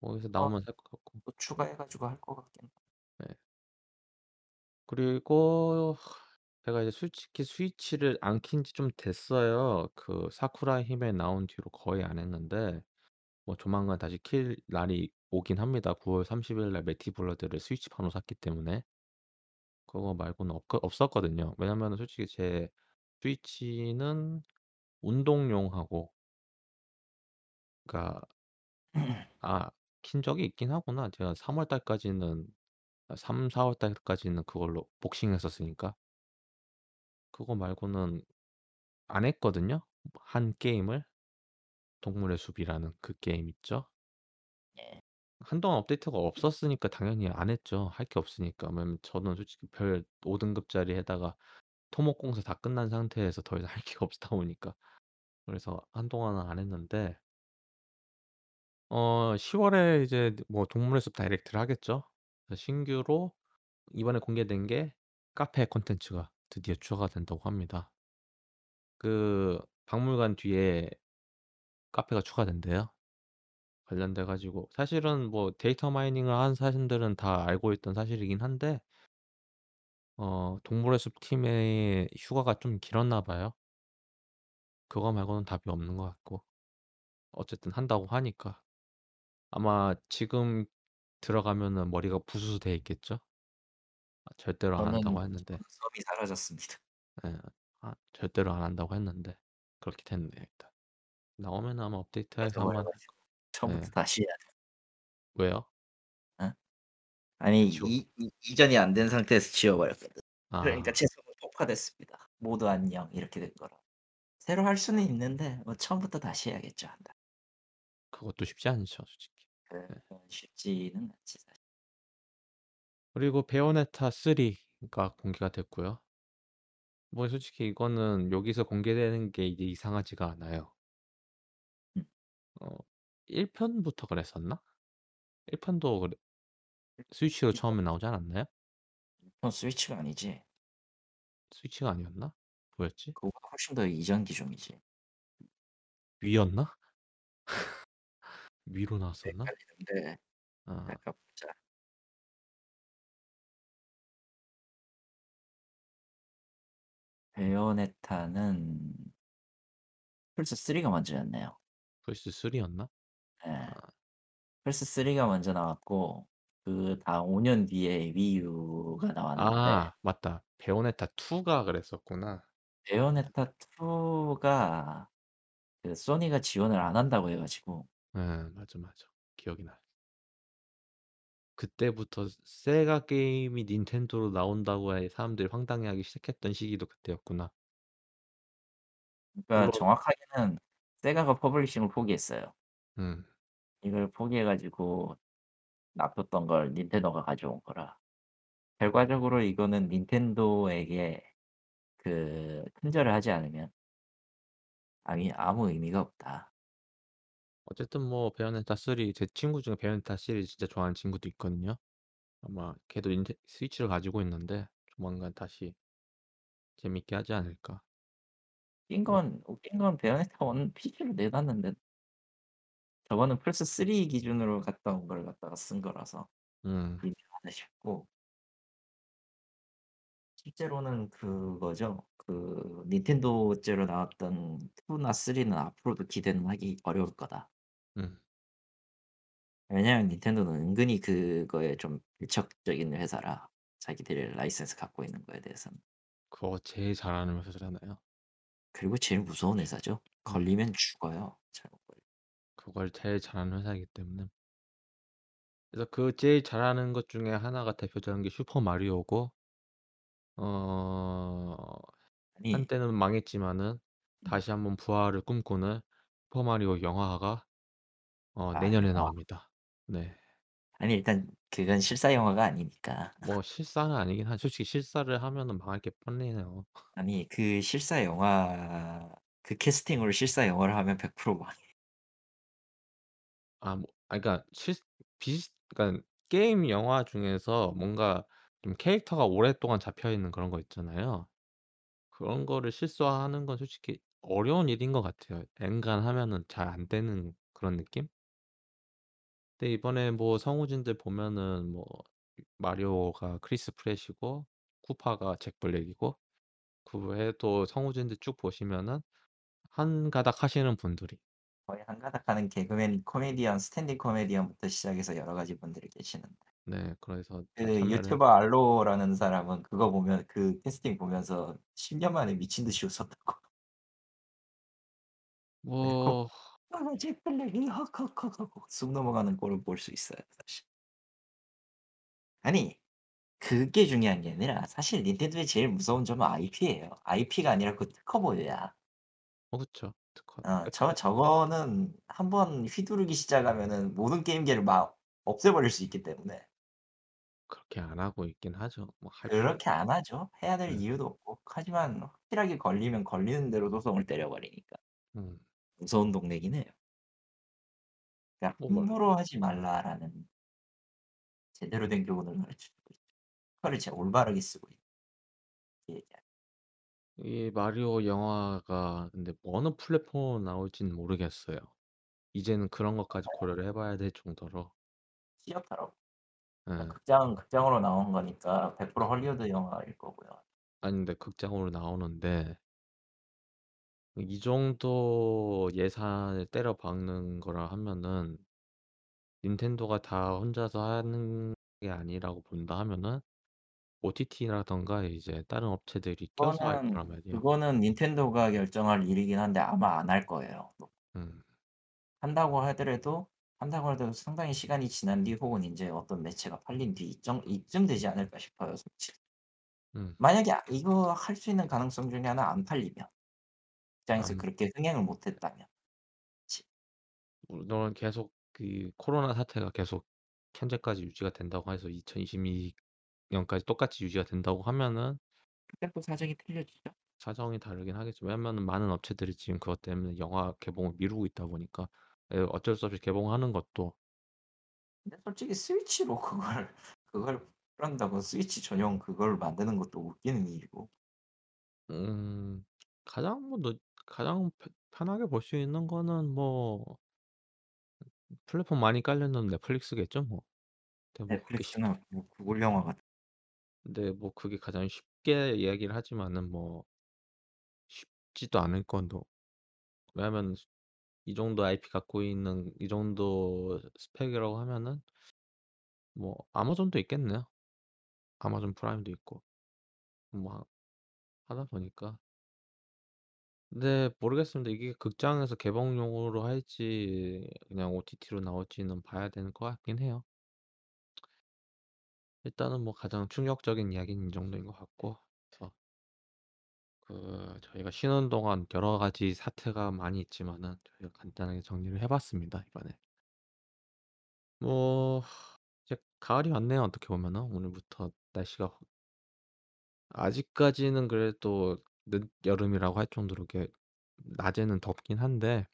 거기서 어 나오면 살 것 같고. 또 추가해 가지고 할 것 같긴 네. 그리고 제가 이제 솔직히 스위치를 안 킨지 좀 됐어요. 그 사쿠나 히메 나온 뒤로 거의 안 했는데 뭐 조만간 다시 킬 날이 오긴 합니다. 9월 30 일 날 Melty Blood를 스위치판으로 샀기 때문에. 그거 말고는 없 없었거든요. 왜냐면은 솔직히 제 스위치는 운동용하고 그러니까 <clears throat> 아 킨 적이 있긴 하구나. 제가 3 월 달까지는 아 3-4 월 달까지는 그걸로 복싱했었으니까. 그거 말고는 안 했거든요. 한 게임을. 동물의 숲이라는 그 게임 있죠. 예. 한동안 업데이트가 없었으니까 당연히 안 했죠. 할 게 없으니까. 왜냐면 저는 솔직히 별 5 등급짜리에다가 토목공사 다 끝난 상태에서 더 이상 할 게 <laughs> 없다 보니까. 그래서 한동안은 안 했는데 어 10 월에 이제 뭐 동물의 숲 Direct를 하겠죠. 신규로 이번에 공개된 게 카페 콘텐츠가 드디어 추가가 된다고 합니다. 그 박물관 뒤에 카페가 추가된대요. 관련돼 가지고 사실은 뭐 data mining을 하는 사람들은 다 알고 있던 사실이긴 한데 어 동물의 숲 팀의 휴가가 좀 길었나 봐요. 그거 말고는 답이 없는 것 같고 어쨌든 한다고 하니까 아마 지금 들어가면은 머리가 부스스 돼 있겠죠? 아 절대로 안 저는 한다고 했는데. 섬이 사라졌습니다. 예. 아 절대로 안 한다고 했는데 그렇게 됐네요 일단. 나오면은 아마 업데이트해서 한번 처음부터 예. 다시 해야 돼. 왜요? 어? 아니 지워 이이 이 전이 안 된 상태에서 지워 버렸거든. 그러니까 아제 섬은 폭파됐습니다. "모두 안녕." 이렇게 된 거라. 새로 할 수는 있는데 뭐 처음부터 다시 해야겠죠 한다. 그것도 쉽지 않죠 솔직히. 예. 그건 쉽지는 않지 사실. 그리고 베요네타 3가 공개가 됐고요. 뭐 솔직히 이거는 여기서 공개되는 게 이제 이상하지가 않아요. 음. 어 1 편부터 그랬었나? 1 편도 그래 스위치로 처음에 나오지 않았나요? 이건 스위치가 아니지. 스위치가 아니었나? 뭐였지? 그거보다 훨씬 더 이전 기종이지. 위였나? <laughs> 위로 나왔었나? 헷갈리는데 아 잠깐 보자. Bayonetta는 플스 3가 먼저였네요. 플스 3였나? 예. 아 플스 3가 먼저 나왔고 그 다음 5년 뒤에 Wii U가 나왔는데 아 맞다. Bayonetta 2가 그랬었구나. Bayonetta 2가 그 소니가 지원을 안 한다고 해 가지고 예 맞아, 맞아. 기억이 나요. 그때부터 세가 게임이 닌텐도로 나온다고 해 사람들이 황당해하기 시작했던 시기도 그때였구나. 그러니까 물론 정확하게는 세가가 publishing을 포기했어요. 음 이걸 포기해 가지고 놔뒀던 걸 닌텐도가 가져온 거라. 결과적으로 이거는 닌텐도에게 그 큰절을 하지 않으면 아미 아무 의미가 없다. 어쨌든 뭐 Bayonetta 3 제 친구 중에 Bayonetta 시리즈 진짜 좋아하는 친구도 있거든요. 아마 걔도 닌텐 스위치를 가지고 있는데 조만간 다시 재밌게 하지 않을까. 웃긴 뭐 건 웃긴 건 베요네타 1은 PC로 내놨는데 저거는 플스 3 기준으로 갔다 온 걸 갖다가 쓴 거라서 음 미묘하다 싶고 실제로는 그거죠. 그 닌텐도째로 나왔던 2나 3는 앞으로도 기대는 하기 어려울 거다. 음 왜냐하면 닌텐도는 은근히 그거에 좀 밀착적인 회사라 자기들이 라이센스 갖고 있는 거에 대해서는. 그거 제일 잘하는 회사잖아요. 그리고 제일 무서운 회사죠. 음 걸리면 죽어요. 잘못. 그걸 제일 잘하는 회사이기 때문에. 그래서 그 제일 잘하는 것 중에 하나가 대표적인 게 Super Mario고 어 아니 한때는 망했지만은 음 다시 한번 부활을 꿈꾸는 슈퍼 마리오 영화가 어 아 내년에 영화. 나옵니다. 네. 아니 일단 그건 실사 영화가 아니니까. 뭐 실사는 아니긴 하죠. 솔직히 실사를 하면은 망할 게 뻔해요. 아니 그 실사 영화 그 캐스팅으로 실사 영화를 하면 100% 망해. 아 뭐 아 그러니까 실 비슷 그러니까 게임 영화 중에서 뭔가 좀 캐릭터가 오랫동안 잡혀 있는 그런 거 있잖아요. 그런 거를 실사하는 건 솔직히 어려운 일인 것 같아요. 엔간하면은 잘 안 되는 그런 느낌? 근데 이번에 뭐 성우진들 보면은 뭐 마리오가 크리스 프렛이고 쿠파가 잭 블랙이고 그 외에 또 성우진들 쭉 보시면은 한 가닥 하시는 분들이 거의 한가닥 하는 개그맨, 코미디언, 스탠딩 코미디언부터 시작해서 여러 가지 분들이 계시는데 네 그래서 다그 참여를 유튜버 알로라는 사람은 그거 보면 그 캐스팅 보면서 10년 만에 미친 듯이 웃었다고. 뭐 "아 잭 블랙이 헉헉헉." 하고 숨 넘어가는 꼴을 볼 수 있어요 사실. 아니 그게 중요한 게 아니라 사실 닌텐도의 제일 무서운 점은 IP예요. IP가 아니라 그 특허보유야. 어 그쵸. 특허 어 그러니까 저 저거는 한번 휘두르기 시작하면은 모든 게임계를 막 없애버릴 수 있기 때문에 그렇게 안 하고 있긴 하죠. 뭐 할 그렇게 안 하죠. 해야 될 네. 이유도 없고. 하지만 확실하게 걸리면 걸리는 대로 소송을 때려 버리니까 음. 무서운 동네긴 해요. 그러니까 뭐말 "함부로 하지 말라."라는 제대로 된 교훈을 가르쳐 주고 있죠. 특허를 진짜 올바르게 쓰고 얘기야. 이 마리오 영화가 근데 뭐 어느 플랫폼으로 나올지는 모르겠어요. 이제는 그런 것까지 고려를 해 봐야 될 정도로 찌였더라고. 그러니까 예. 극장 극장으로 나온 거니까 100% 헐리우드 영화일 거고요. 아니 근데 극장으로 나오는데 이 정도 예산을 때려 박는 거라 하면은 닌텐도가 다 혼자서 하는 게 아니라고 본다 하면은 OTT라든가 이제 다른 업체들이 껴서 할 그거는 거란 말이에요. 그거는 닌텐도가 결정할 일이긴 한데 아마 안 할 거예요. 음. 한다고 하더라도 한다고 하더라도 상당히 시간이 지난 뒤 혹은 인제 어떤 매체가 팔린 뒤 이정 이쯤 되지 않을까 싶어요 솔직히. 음. 만약에 아 이거 할 수 있는 가능성 중에 하나 안 팔리면. 직장에서 안 그렇게 흥행을 못 했다면. 지 물론 계속 그 코로나 사태가 계속 현재까지 유지가 된다고 해서 2022 년까지 똑같이 유지가 된다고 하면은 그때 또 사정이 틀려지죠. 사정이 다르긴 하겠죠. 왜냐면은 많은 업체들이 지금 그것 때문에 영화 개봉을 미루고 있다 보니까 예 어쩔 수 없이 개봉하는 것도 근데 솔직히 스위치로 <laughs> 그걸 그걸 한다고 스위치 전용 그걸 만드는 것도 웃기는 일이고. 음 가장 뭐 너 가장 편 편하게 볼 수 있는 거는 뭐 플랫폼 많이 깔려 있는 넷플릭스겠죠 뭐. 근데 뭐 그게 쉽 넷플릭스나 뭐 구글 영화 같은 근데 뭐 그게 가장 쉽게 이야기를 하지만은 뭐 쉽지도 않을 건도 왜냐하면 이 정도 IP 갖고 있는 이 정도 스펙이라고 하면은 뭐 아마존도 있겠네요. 아마존 프라임도 있고 뭐하 하다 보니까. 근데 모르겠습니다. 이게 극장에서 개봉용으로 할지 그냥 OTT로 나올지는 봐야 되는 것 같긴 해요. 일단은 뭐 가장 충격적인 이야기는 이 정도인 것 같고 그래서 그 저희가 쉬는 동안 여러 가지 사태가 많이 있지만은 저희가 간단하게 정리를 해 봤습니다, 이번에. 뭐 이제 가을이 왔네요, 어떻게 보면은. 오늘부터 날씨가 확 아직까지는 그래도 늦여름이라고 할 정도로 이렇게 낮에는 덥긴 한데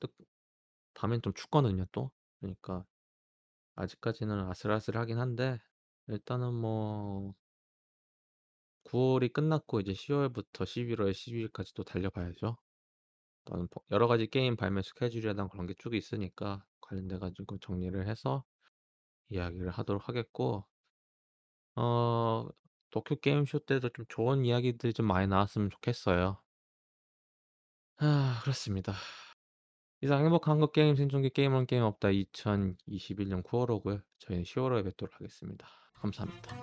또 밤엔 좀 춥거든요, 또. 그러니까 아직까지는 아슬아슬하긴 한데 일단은 뭐 9 월이 끝났고 이제 10 월부터 11 월 12 일까지 또 달려 봐야죠. 일단은 뭐 여러 가지 게임 발매 스케줄이랑 그런 게 쭉 있으니까 관련돼 가지고 정리를 해서 이야기를 하도록 하겠고 어 도쿄 게임 쇼 때도 좀 좋은 이야기들이 좀 많이 나왔으면 좋겠어요. 아 그렇습니다. 이상 행복한 한국 게임 생존기 게임은 게임 없다 2021년 9 월호고요. 저희는 10 월호에 뵙도록 하겠습니다. 감사합니다.